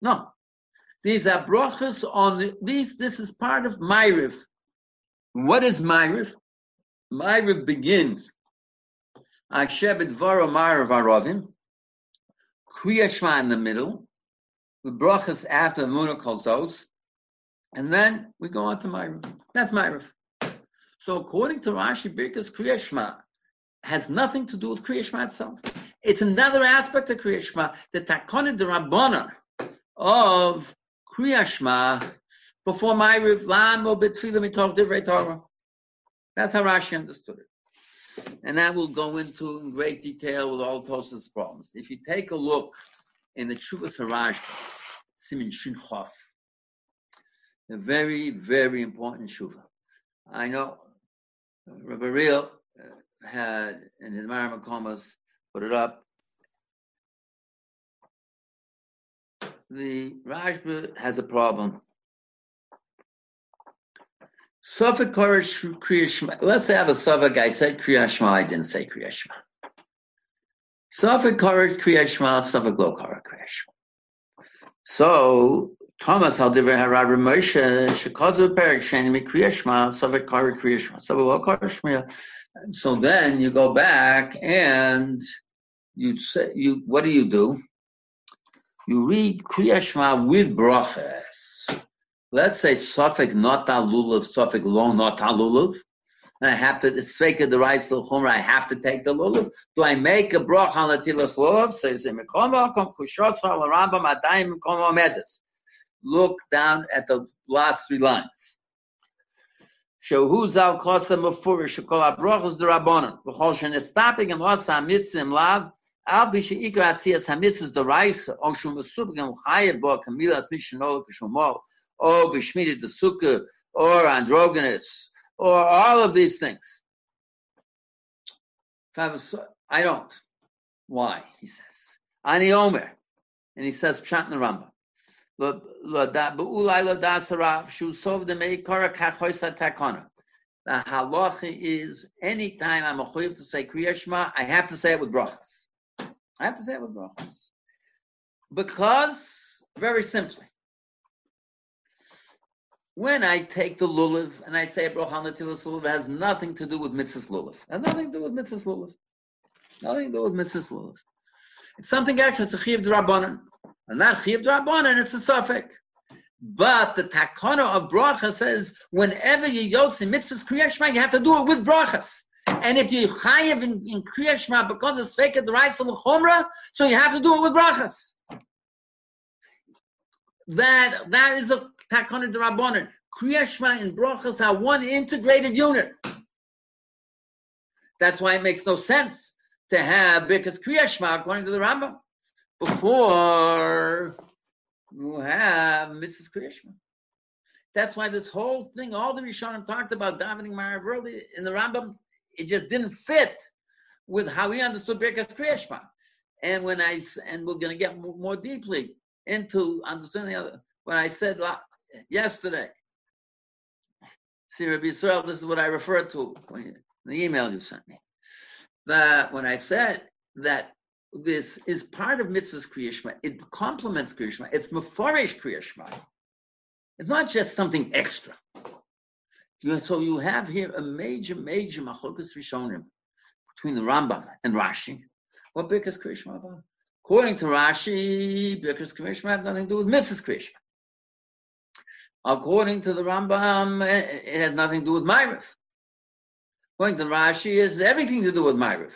No. These are brachas on the, these, this is part of Myriv. What is Myriv? Myriv begins. Ashebet varo Myriv arovim. Kriya Shema in the middle, the brachas after the Muna Kolzos, and then we go on to Ma'ariv. That's Ma'ariv. So according to Rashi, Birkas Kriya Shema has nothing to do with Kriya Shema itself. It's another aspect of Kriya Shema, the Takona de Rabbana of Kriya Shema before Ma'ariv, Lam Divrei Torah. That's how Rashi understood it. And that will go into in great detail with all Tosa's problems. If you take a look in the Chuvas Haraj, Simin Shin Chof, a very, very important Shuva. I know Rabbi Real uh, had in his Maramakomas put it up. The Rashba has a problem Safek Kriya Shema. Let's say I have a Safek. I said Kriya Shema. I didn't say Kriya Shema. Safek Kriya Shema. Safek Lo Kriya Shema. So Thomas Al Divrei Harad Moshe Shekazu Perik Sheni Kriya Shema. Safek Kriya Shema. Safek Lo Kriya Shema. So then you go back and you say you. What do you do? You read Kriya Shema with brachas let's say Safek not lulav, Safek long not lulav, and I have to sveka the rice to chumra, I have to take the lulav. Do I make a broch on the tilas lulav? Says Mekoma kom kushos Rambam adayim kom medes. Look down at the last three lines. Shehu zal kosa mefurish shekol abrochos derabonon v'chol shenestapig em osa mitzim lav Al bishe ikra asiyas hamitzis rice on shum mesubig em chayev bo kamilas mishnol kishumol Oh, or Bishmita the Sukkah, or androgynous, or all of these things. I don't. Why? He says. Ani Omer. And he says, Pshat in the halacha is anytime I'm a chayiv to say Kriya Shema, I have to say it with brachas. I have to say it with brachas. Because, very simply, when I take the lulav and I say brocha netilas lulav, has nothing to do with mitzvahs lulav. Has nothing to do with mitzvahs lulav. Nothing to do with mitzvahs lulav. It's something actually. It's a chiv drabanan, and not chiv drabanan. It's a suffix. But the takana of bracha says whenever you yotzi mitzvahs kriyashma, you have to do it with brachas. And if you chayiv in, in kriyashma because it's fake the rice of so you have to do it with brachas. That that is a Takana Rabbanan. Kriya Shema and Brachas are one integrated unit. That's why it makes no sense to have because Kriya Shema, according to the Rambam, before you have Mitzvah Kriya Shema. That's why this whole thing, all the Rishonim talked about davening Marav in the Rambam, it just didn't fit with how we understood Birkas Kriyashma. And when I and we're going to get more deeply into understanding the other, when I said yesterday. See, Rabbi Yisrael, this is what I referred to in the email you sent me. That when I said that this is part of mitzvah's kriyashma, it complements kriyashma. It's mefarish kriyashma. It's not just something extra. You, so you have here a major, major machlokas rishonim between the Rambam and Rashi. What birkas kriyashma about? According to Rashi, birkas kriyashma have nothing to do with mitzvah's kriyashma. According to the Rambam, eh, eh, it has nothing to do with Ma'ariv. According to Rashi, it has everything to do with Ma'ariv.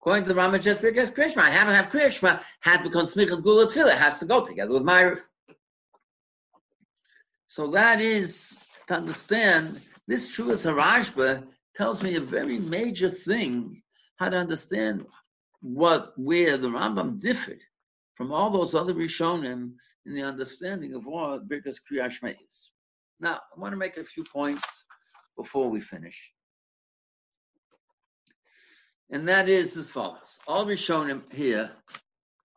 According to the Rambam, just because Krishma, I haven't have Krishma, has because Smichas Gula Tefillah has to go together with Ma'ariv. So that is to understand this Shuvas Harashba tells me a very major thing how to understand what where the Rambam differed from all those other Rishonim in the understanding of what Birkas Kriyashma is. Now, I want to make a few points before we finish. And that is as follows. All Rishonim here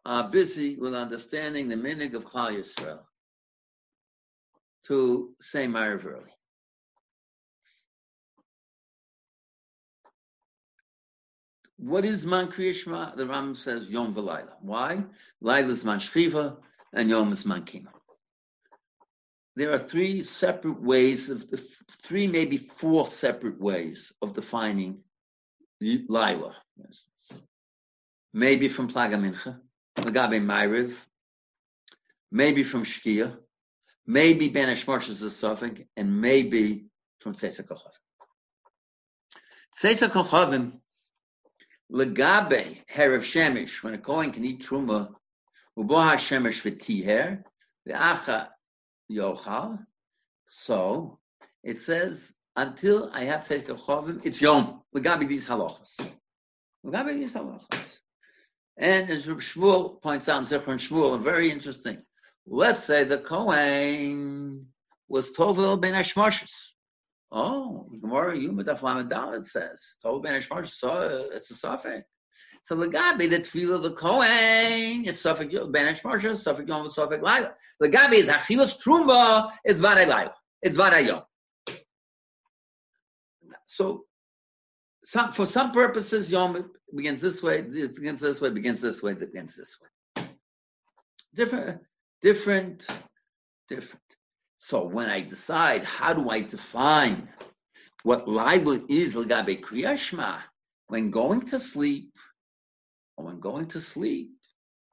are busy with understanding the meaning of Klal Yisrael to say Ma'ariv early. What is Man Kriyashma? The Ram says Yom V'Laila. Why? Laila is Man Shchiva and Yom is Man Kima. There are three separate ways of the three, maybe four separate ways of defining Laila. Maybe from Plaga Mincha, Lagabe Myriv, maybe from Shkia, maybe Ben Ashmarsh is Safek, and maybe from Tzesa Kochavim. Tzesa Kochavim, Lagabe, Herav Shemesh, when a Kohen can eat Truma, Uboha Shemesh v'tiher, v'acha yochal. So, it says, until I have Tzesa Kochavim, it's Yom, Lagabe these halachas. Lagabe these halachas. And as Shmuel points out in Zichron Shmuel, very interesting. Let's say the Kohen was Tovel ben Ashmashis. Oh, Gemara Yuma Daf Dalet says ben Ashmashis. So it's a suffix. So Lagabi, the tefillah of the Kohen is suffix ben Ashmashis, suffix Yom, suffix Laila. Lagabi is Achilas Truma. It's Varay Laila. It's Varay Yom. So some, for some purposes, Yom begins this way, begins this way, begins this way, begins this way. Different, different, different. So when I decide how do I define what libel is legabe kriyashma, when going to sleep, or when going to sleep,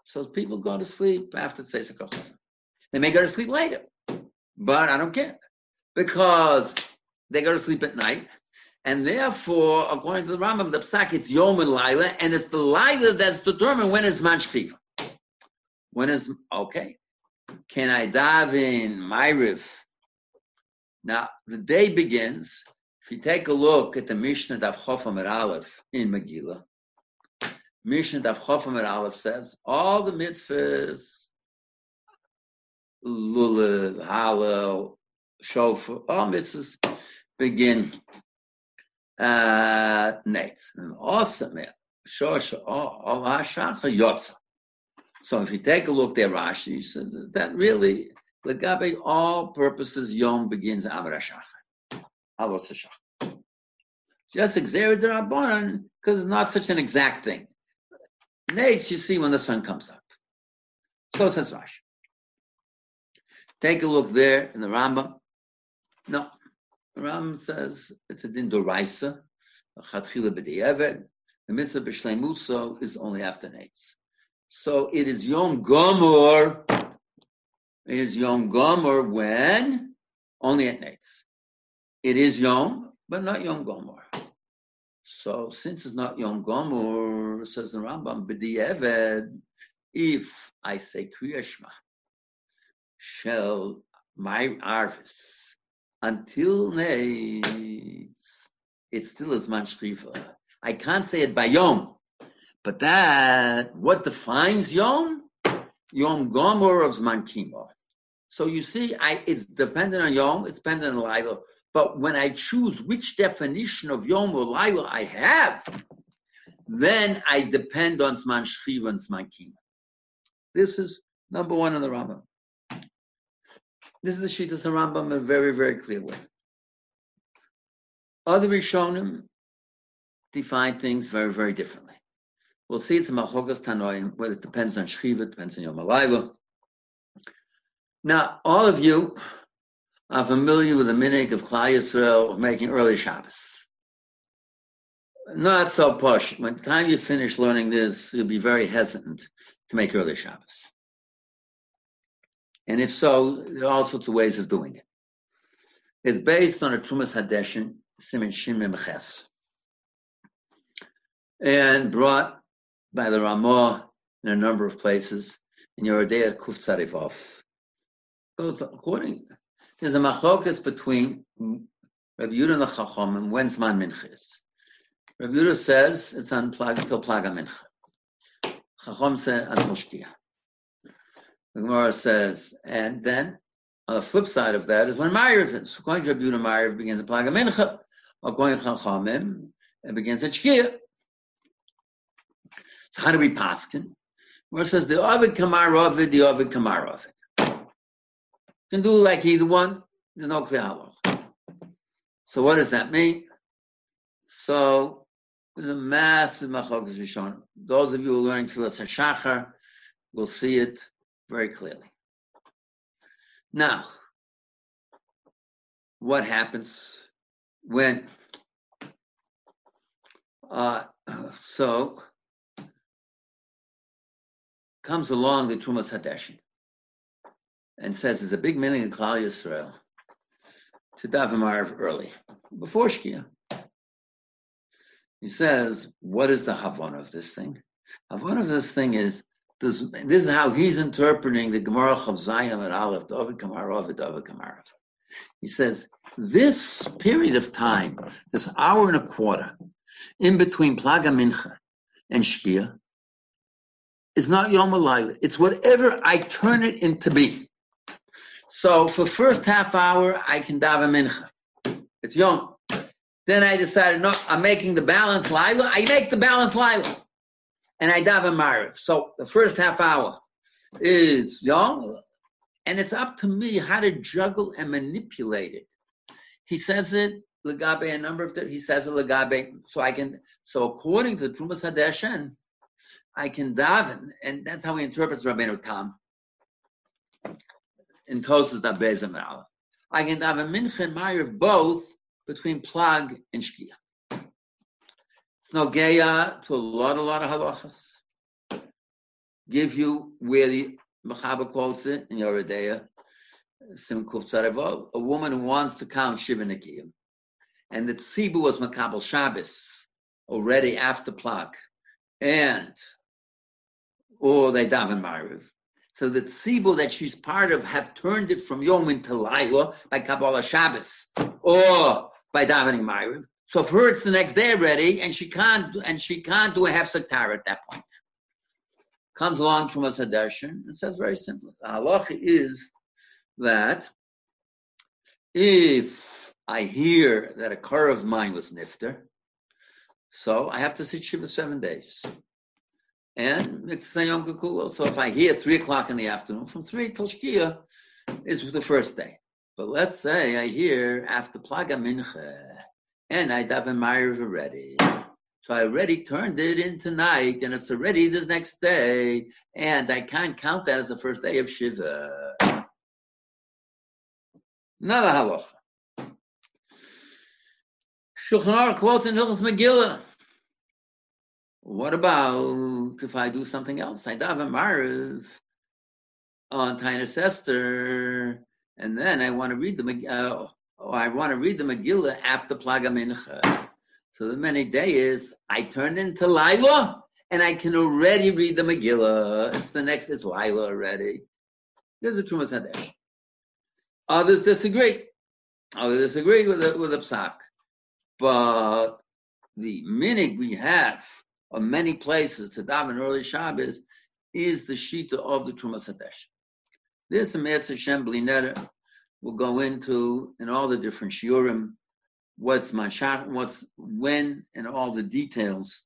so people go to sleep after Tzeisak They may go to sleep later, but I don't care because they go to sleep at night and therefore, according to the Rambam, the psak it's Yom and Laila, and it's the Laila that's determined when it's Manshchiv. When is okay? Can I dive in Myriv? Now the day begins. If you take a look at the Mishnah Daf Chofam Aleph in Megillah, Mishnah Daf Chofam Aleph says all the mitzvahs, lulav, halal, shofar, all mitzvahs begin uh, Nates. Awesome. Shosh Allah Shacha Yotza. So if you take a look there, Rashi says that really, Legabe, all purposes, Yom begins Amar Shacha. Avos Shacha. Just Xer Rabbanan, because it's not such an exact thing. Nates, you see when the sun comes up. So says Rashi. Take a look there in the Rambam. No, Ram says it's a din doraisa, a chatchila b'di'eved. The mitzvah b'shleimuso is only after nates. So it is yom gomor. It is yom gomor when only at nates. It is yom, but not yom gomor. So since it's not yom gomor, says the Rambam b'di'eved, if I say kriyashma, shall my arvis until Nates, it still is man shrifa. I can't say it by Yom, but that, what defines Yom? Yom Gomor of Zman Kimo. So you see, I, it's dependent on Yom, it's dependent on Lila, but when I choose which definition of Yom or Lila I have, then I depend on Zman Shriva and Zman Kimo. This is number one in the Rambam. This is the Shittas Rambam in a very, very clear way. Other Rishonim define things very, very differently. We'll see it's a Machokas Tanoim, whether it depends on Shchiva, depends on Yom Alayla. Now, all of you are familiar with the minig of Klal Yisrael of making early Shabbos. Not so posh. By the time you finish learning this, you'll be very hesitant to make early Shabbos. And if so, there are all sorts of ways of doing it. It's based on a Trumas Hadeshin, Simen Shimim Ches, and brought by the Ramah in a number of places in Yerodea Kuf Tzarivov. Goes according, there's a machokas between Rabbi Yudah and the Chacham and when's man minchis. Rabbi Yudah says it's unplugged until plaga mincha. Chacham says until shkia. The Gemara says, and then on the flip side of that is when Ma'ariv is. According to Rabbi Ma'ariv begins at Plaga Mincha, according to Chachamim, it begins at Shkia. So how do we paskin? Gemara says the Ovid Kamar Ovid, the Ovid Kamar Ovid. Can do like either one. There's no clear. So what does that mean? So there's a massive machokas rishon. Those of you who are learning Tfilas HaShachar will see it very clearly. Now, what happens when, uh, so, comes along the Trumas Hadeshin and says there's a big meaning in Klal Yisrael to Davimar early, before Shkia. He says, what is the Havana of this thing? Havana of this thing is, this, this is how he's interpreting the Gemara of Zayim and Aleph, David Kamarov, David Kamarov. He says, this period of time, this hour and a quarter, in between Plaga Mincha and Shkia, is not Yom Alayla. It's whatever I turn it into be. So for first half hour, I can daven mincha. It's Yom. Then I decided, no, I'm making the balance Lila. I make the balance Lila. And I daven Mariv. So the first half hour is young, and it's up to me how to juggle and manipulate it. He says it legabe a number of. He says it legabe, so I can. So according to Trumas Hadeshen, I can daven, and that's how he interprets Rabbeinu Tam in Tosas Dabezim I can daven mincha and Mariv both between plag and shkia. It's no gaya to a lot, a lot of halachas. Give you where the Mechaba quotes it in Yoredeya, Sim Kuf a woman who wants to count Shiva Nikiyim. And the Tzibu was Makabal Shabbos already after plag. And, or they daven Mariv. So the tzibur that she's part of have turned it from Yom into Laila by Kabbalah Shabbos. Or by davening Ma'ariv. So for her, it's the next day already, and she can't and she can't do a half sektar at that point. Comes along from a Sadarshan and says very simply, the halacha is that if I hear that a car of mine was nifter, so I have to sit shiva seven days. And it's Yom Kikulo. So if I hear three o'clock in the afternoon, from three till Shkia is the first day. But let's say I hear after Plaga Mincha and I daven Ma'ariv already. So I already turned it into night and it's already the next day and I can't count that as the first day of Shiva. Another halacha. Shulchan Aruch quotes in Hilchas Megillah. What about if I do something else? I daven Ma'ariv on Tainus Esther and then I want to read the uh, oh, I want to read the Megillah after Plaga Mincha. So the many day is I turn into Lila and I can already read the Megillah. It's the next, it's Lila already. There's a Trumas Hadesh. Others disagree. Others disagree with the, with the psak. But the minig we have of many places to daven early Shabbos is the shita of the Trumas Hadesh. This Emetz Hashem Blineder will go into in all the different shiurim, what's mashach, what's when, and all the details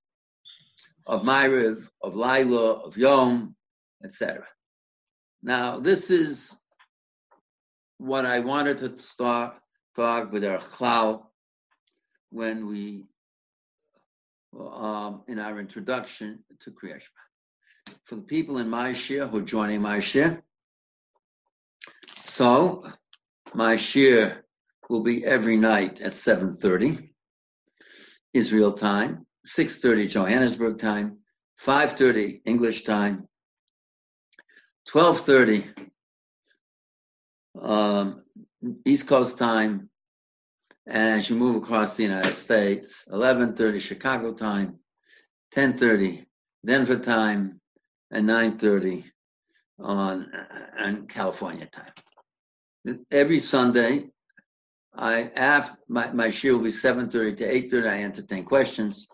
of Ma'ariv, of Laila, of Yom, etc. Now, this is what I wanted to start talk with our chlal when we um, in our introduction to Kriyashma. For the people in my share who are joining my share, so my shir will be every night at 7.30 Israel time, 6.30 Johannesburg time, 5.30 English time, 12.30 um, East Coast time, and as you move across the United States, 11.30 Chicago time, 10.30 Denver time, and 9.30 on, on California time every Sunday, I have my, my shir will be 7.30 to 8.30. I entertain questions.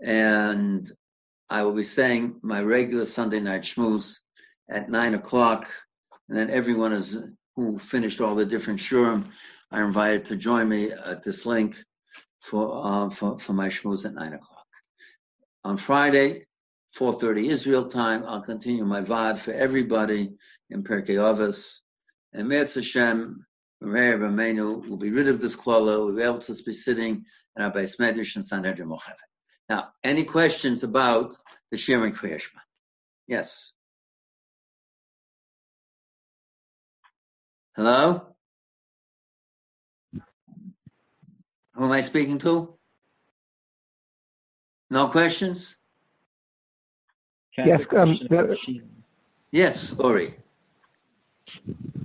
And I will be saying my regular Sunday night shmooze at 9 o'clock. And then everyone is who finished all the different shurim are invited to join me at this link for uh, for, for my shmooze at 9 o'clock. On Friday, 4.30 Israel time, I'll continue my VOD for everybody in Perkei Avos and Meretz Hashem, Meir Ramenu will be rid of this klala. We'll be able to be sitting in our base medrash and Sanhedrin Mochavet. Now, any questions about the Shir and Kriyashma? Yes. Hello? Who am I speaking to? No questions? Can I yes, um, Yes, Ori.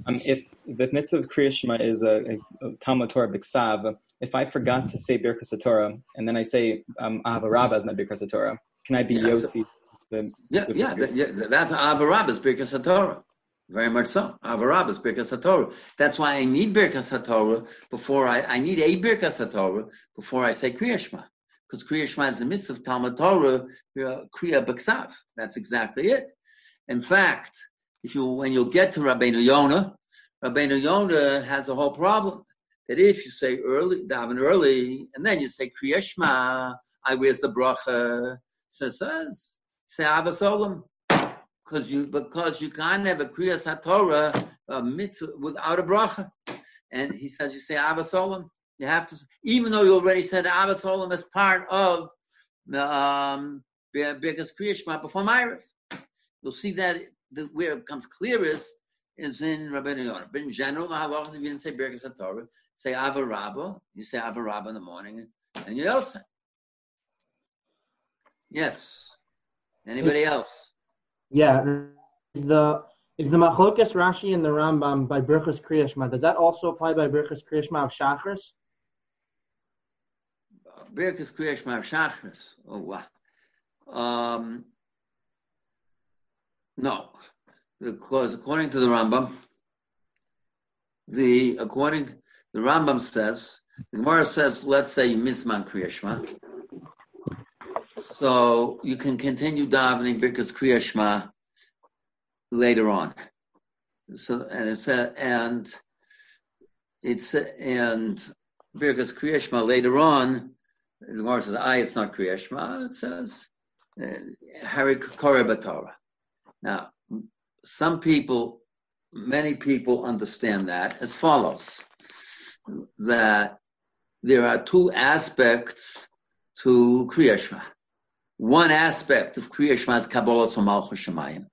Um, if the mitzvah of Kriya Shema is a, a, a Talmud Torah Biksav, if I forgot to say Birkas Torah and then I say um, Ahava as my Birkas Torah, can I be Yeah, Yotzi? the- Yeah, the yeah, Birkas? that, yeah, that's Avarabas Birkas Torah. Very much so. Avarabas Birkas Torah. That's why I need Birkas Torah before I, I need a Birkas Torah before I say Kriya Shema. Because Kriya Shema is the mitzvah of Talmud Torah, uh, Kriya B'Ksav. That's exactly it. In fact, if you, when you'll get to Rabbeinu Yonah, Rabbeinu Yonah has a whole problem. That if you say early, daven early, and then you say Kriya Shema, I where's the bracha? So it says, say Avasolam. Because you, because you can't have a Kriya Satorah, a mitzvah, without a bracha. And he says, you say Avasolam. You have to, even though you already said Avasolam as part of the, um, because Kriya Shema before Ma'ariv. You'll see that the, where it becomes clearest is in Rabbeinu Yonah. But in general, the halachas, if you didn't say Birkas HaTorah, say Ava Rabba, you say Ava Rabba in the morning, and you else. Yes. Anybody else? Yeah. Is the is the Machlokas Rashi and the Rambam by Birchas Kriya Shema? Does that also apply by Birchas Kriya Shema of Shachris? Birkas Kriya Shema of Shachris. Oh, wow. Um, no. Because according to the Rambam, the according the Rambam says, the Gemara says, let's say you miss man Kriya Shema. So you can continue davening Birkas Kriya Shema later on. So and it's a, and it's a, and Birkas Kriya Shema later on. The Gemara says, "I it's not Kriya Shema." It says, uh, "Hari Koreh B'Torah." Now, some people, many people understand that as follows: that there are two aspects to Kriya Shema. One aspect of Kriya Shema is Kabbalah Malchus Shemayim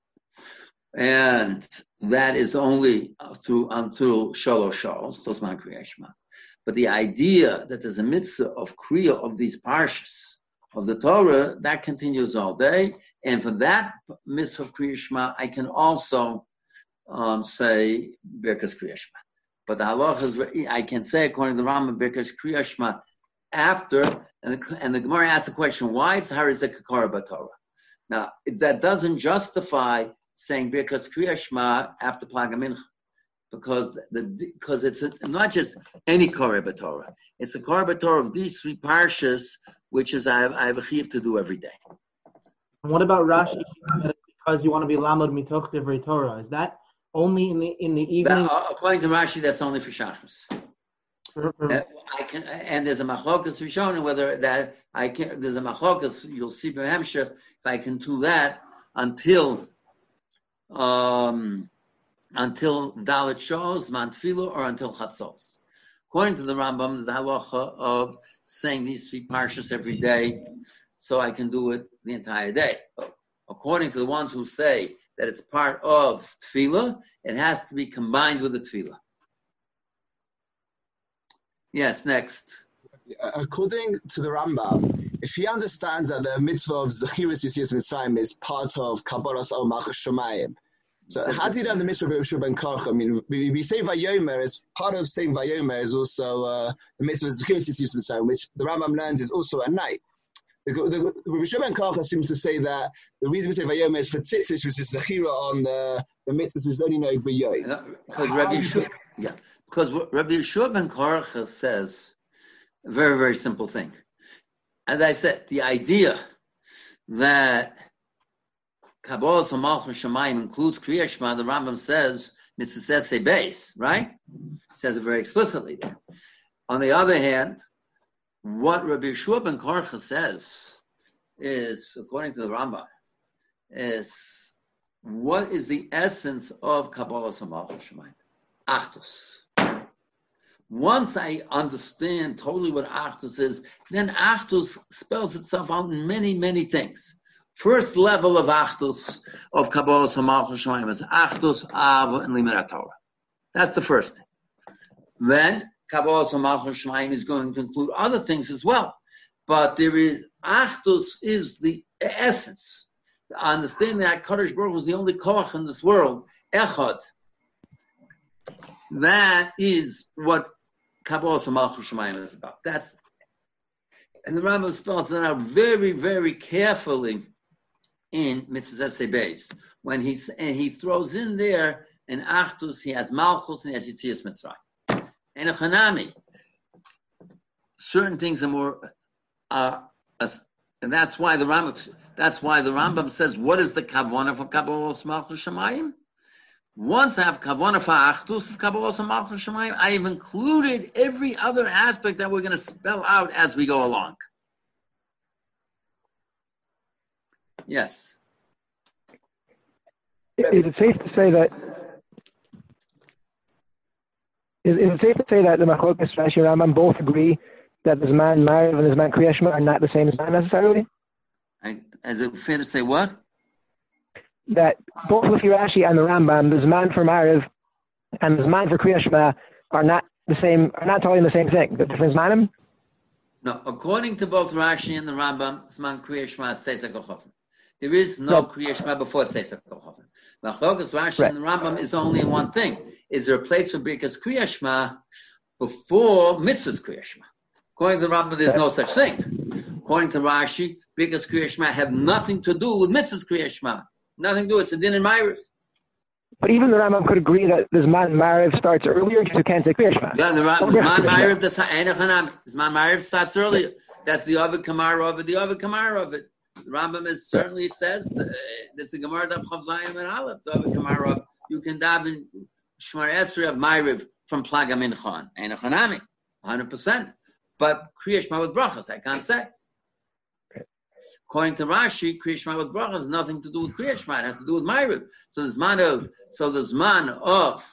and that is only through until Shalosh Shalos, Tosman Kriya Shema. But the idea that there's a mitzvah of Kriya of these parshas of the Torah, that continues all day. And for that mitzvah of Kriya Shema, I can also um, say Birkas Kriya Shema. But the is, I can say according to the Rambam, Birkas Kriya Shema after, and the, and the Gemara asks the question, why is Harizik Kakara Torah? Now, that doesn't justify saying Birkas Kriya Shema after Plaga Mincha. Because the because it's a, not just any Koreh Torah. It's the Koreh Torah of these three parshas, which is I have, I have a chiv to do every day. And what about Rashi? Because you want to be lamud mitoch divrei Torah. Is that only in the in the evening? That, according to Rashi, that's only for Shachris. for- for- Uh, I can, and there's a machlokas Rishonim whether that I can. There's a machlokas you'll see from Hemshech if I can do that until um, until Dalit shows Mantfilo or until Chatzos. According to the Rambam, there's a halacha of saying these three parshas every day, so I can do it the entire day. According to the ones who say that it's part of tefillah, it has to be combined with the tefillah. Yes, next. according to the Rambam, if he understands that the mitzvah of Zechiris Yisiyas Mitzrayim is part of Kabbalas Al Malchus Shemayim, so how do you know the mitzvah of Yeshua ben? I mean, we, we say Vayomer is part of saying Vayomer is also uh, the mitzvah of Zechiris Yisiyas Mitzrayim, which the Rambam learns is also at night. The, the, ben Korcha seems to say that the reason we say Vayomer is for tzitzis, which is Zechira on the the mitzvahs which only know Vayoy. Because Rabbi yeah, because Rabbi Yeshua ben Korach says a very, very simple thing. As I said, the idea that Kabbalah Malchus Shemayim includes Kriya Shema, the Rambam says, Mitzvah Beis, right? He says it very explicitly there. On the other hand, what Rabbi Yeshua ben Korcha says is, according to the Rambam, is what is the essence of Kabbalah Malchus Shemayim? Achdus. Once I understand totally what Achdus is, then Achdus spells itself out in many, many things. First level of Achdus of Kabbalah Malchus Shemayim is Achdus, Av, and Limit Torah. That's the first thing. Then Kabbalah Malchus Shemayim is going to include other things as well. But there is Achdus is the essence. understanding that Kadosh Baruch was the only koch in this world, echad. That is what Kabbalah Malchus Shemayim is about. That's and the Rambam spells that out very, very carefully in Mitzvah Beis when he he throws in there an Achdus, he has Malchus and he has Yitzias Mitzrayim. And a Chanami, certain things are more, uh, and that's why the Rambam, that's why the Rambam says, what is the Kavana for Kabbalah Malchus Shemayim? Once I have Kavana for Achdus of Malchus Shemayim, I have included every other aspect that we're going to spell out as we go along. Yes. Is it safe to say that is, is it safe to say that the Machlokas Rashi and Rambam both agree that this man Mariv and this man Kriyashma are not the same as man necessarily? I, is it fair to say what? That both with Rashi and the Rambam, the Zman for Mariv and the Zman for Kriyashma uh, are not the same, are not telling the same thing. The difference manim? No, according to both Rashi and the Rambam, Zman Kriyashma says a There is no, no. Kriyashma before Tzeisak Kochofen. Machlokas Rashi right. and the Rambam is only one thing. Is there a place for Birkas Kriyashma before Mitzvah's Kriyashma? According to the Rambam, there's no such thing. According to Rashi, Birkas Kriyashma have nothing to do with Mitzvah's Kriyashma. Nothing to do. It's a din in Ma'ariv. But even the Rambam could agree that this man Mariv starts earlier because you can't say Kriyashma. Yeah, the Rambam, man Mariv, the man Mariv starts earlier. That's the Ovid Kamar of it, the Ovid Kamar of it. The Rambam is certainly says uh, it's a Gemara of Chavzayim and Aleph. David Gemara, you can daven Shmar Esri of Ma'ariv from Plaga a hundred percent. But Kriyashma with brachas, I can't say. According to Rashi, Kriyashma with brachas has nothing to do with Kriyashma; it has to do with Ma'ariv. So the man of so the man of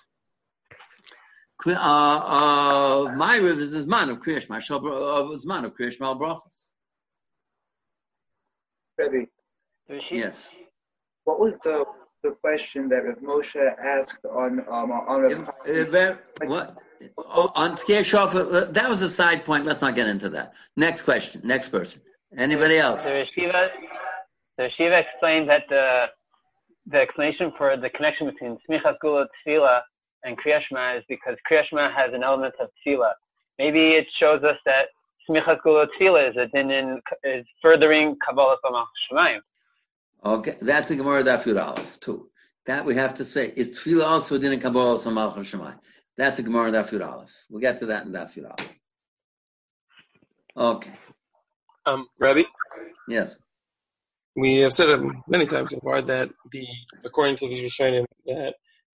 uh, of Ma'ariv is the man of Kriyashma of man of Kriyashma brachas. Rebbe. Yes. What was the the question that Rav Moshe asked on um, on a, if, if what oh, on Skeshov? Uh, that was a side point. Let's not get into that. Next question. Next person. Anybody else? The Shiva, the Shiva explained that the the explanation for the connection between Smichas Gula Tefillah and Kriyashma is because Kriyashma has an element of Tefillah. Maybe it shows us that smichas gula tefillah is it in, is furthering Kabbalah Shemayim. Okay, that's the Gemara Dafir Aleph too. That we have to say is tefillah also within Kabbalah Shemayim. That's a Gemara Dafir Aleph. We'll get to that in Dafir Aleph. Okay. Um, Rabbi. Yes. We have said many times so far that the according to the Rishonim that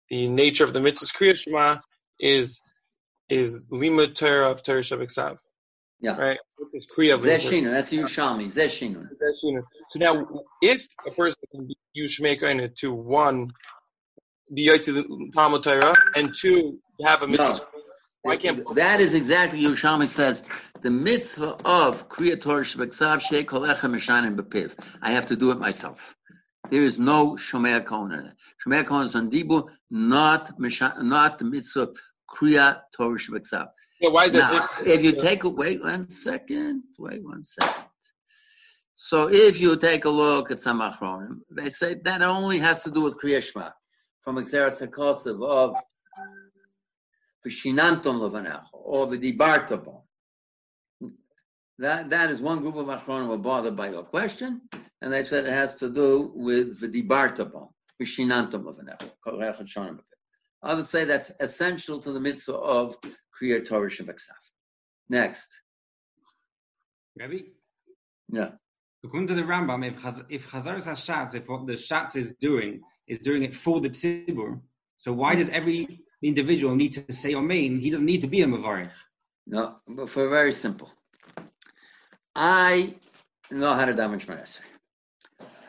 the nature of the mitzvahs Kriya Shema is is lima Torah of Torah Shabbat yeah. Right? What's this Kriya? Zeshinu, that's Yerushalmi. Zeshinu. Zeshinu. So now, if a person can use Shmeikaina to one, be to the Talmud Torah, and two, have a mitzvah. No. Why can't that is exactly Yerushalmi says the mitzvah of Kriya Torah Shebeksav Shei Kolechem Mishanim Bepiv. I have to do it myself. There is no Shomea K'oneh. Shomea K'oneh is on Dibu, not not the mitzvah of Kriya Torah Shebeksav. Yeah, why is now, If you take a wait one second, wait one second. So if you take a look at some achronim, they say that only has to do with Kriyashma from Xeris HaKosev of Vishinantum Levanecho or Vidibartabon. That that is one group of achronim were bothered by your question, and they said it has to do with Vidibartabon, Vishinantum Levanecho. Others say that's essential to the mitzvah of Kriya Torah Shabbat Next. Rabbi? Yeah. According to the Rambam, if Chaz- if Chazaras Hashatz, if what the Shatz is doing is doing it for the Tzibur, so why does every individual need to say Amen? He doesn't need to be a Mavarich. No, but for very simple. I know how to daven Shemar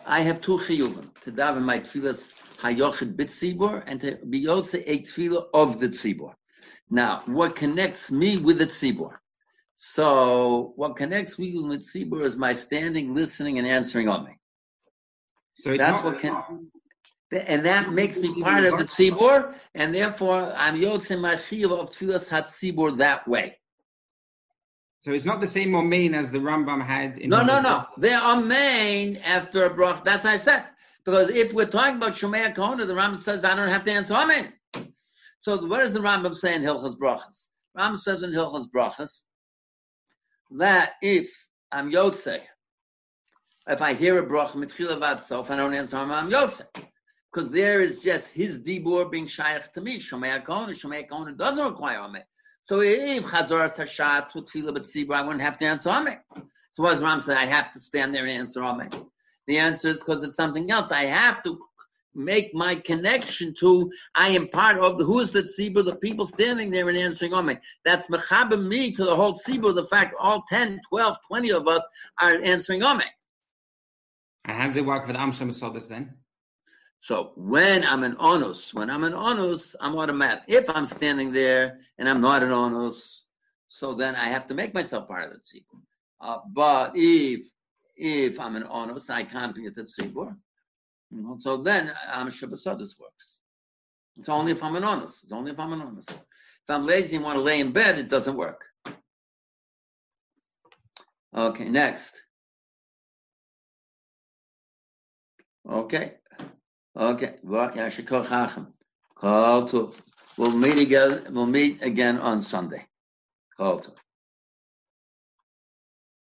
I have two chiyuvim to daven my tefillas hayochid bit and to be yotze a tefillah of the tzibur. Now, what connects me with the tzibur? So, what connects me with the tzibur is my standing, listening, and answering on me. So that's what can, and that makes me part of the tzibur, and therefore I'm yotzim my chiyuv of tefillas hat that way. So it's not the same Omein as the Rambam had. In no, no, no. They are main after a brach. That's I said. Because if we're talking about Shomea Kohana, the Rambam says I don't have to answer Amen. So what does the Rambam say in Hilchas Brachas? Rambam says in Hilchas Brachas that if I'm Yotze, if I hear a bracha mitchila vad sof, I don't answer I'm Yotze. Because there is just his dibur being shaykh to me. Shomei Akon, Shomei Akon doesn't require Amen. So if Chazaras Hashatz with Tefillah B'tzibur, I wouldn't have to answer Amen. So what does Ram say? I have to stand there and answer Amen. The answer is because it's something else. I have to make my connection to I am part of the who's the tzibur, the people standing there and answering Amen. That's mechaber me to the whole tzibur, the fact all 10, 12, 20 of us are answering Amen. And how does it work with Amsham Sodas then? So when I'm an onus, when I'm an onus, I'm automatic. If I'm standing there and I'm not an onus, so then I have to make myself part of the tzibur. Uh, but if if I'm an onus, I can't be at the tzibur. So then I'm Shabbasadis works. It's only if I'm an honest. It's only if I'm an honest. If I'm lazy and want to lay in bed, it doesn't work. Okay, next. Okay. Okay. Call to. We'll meet again. We'll meet again on Sunday. Call to.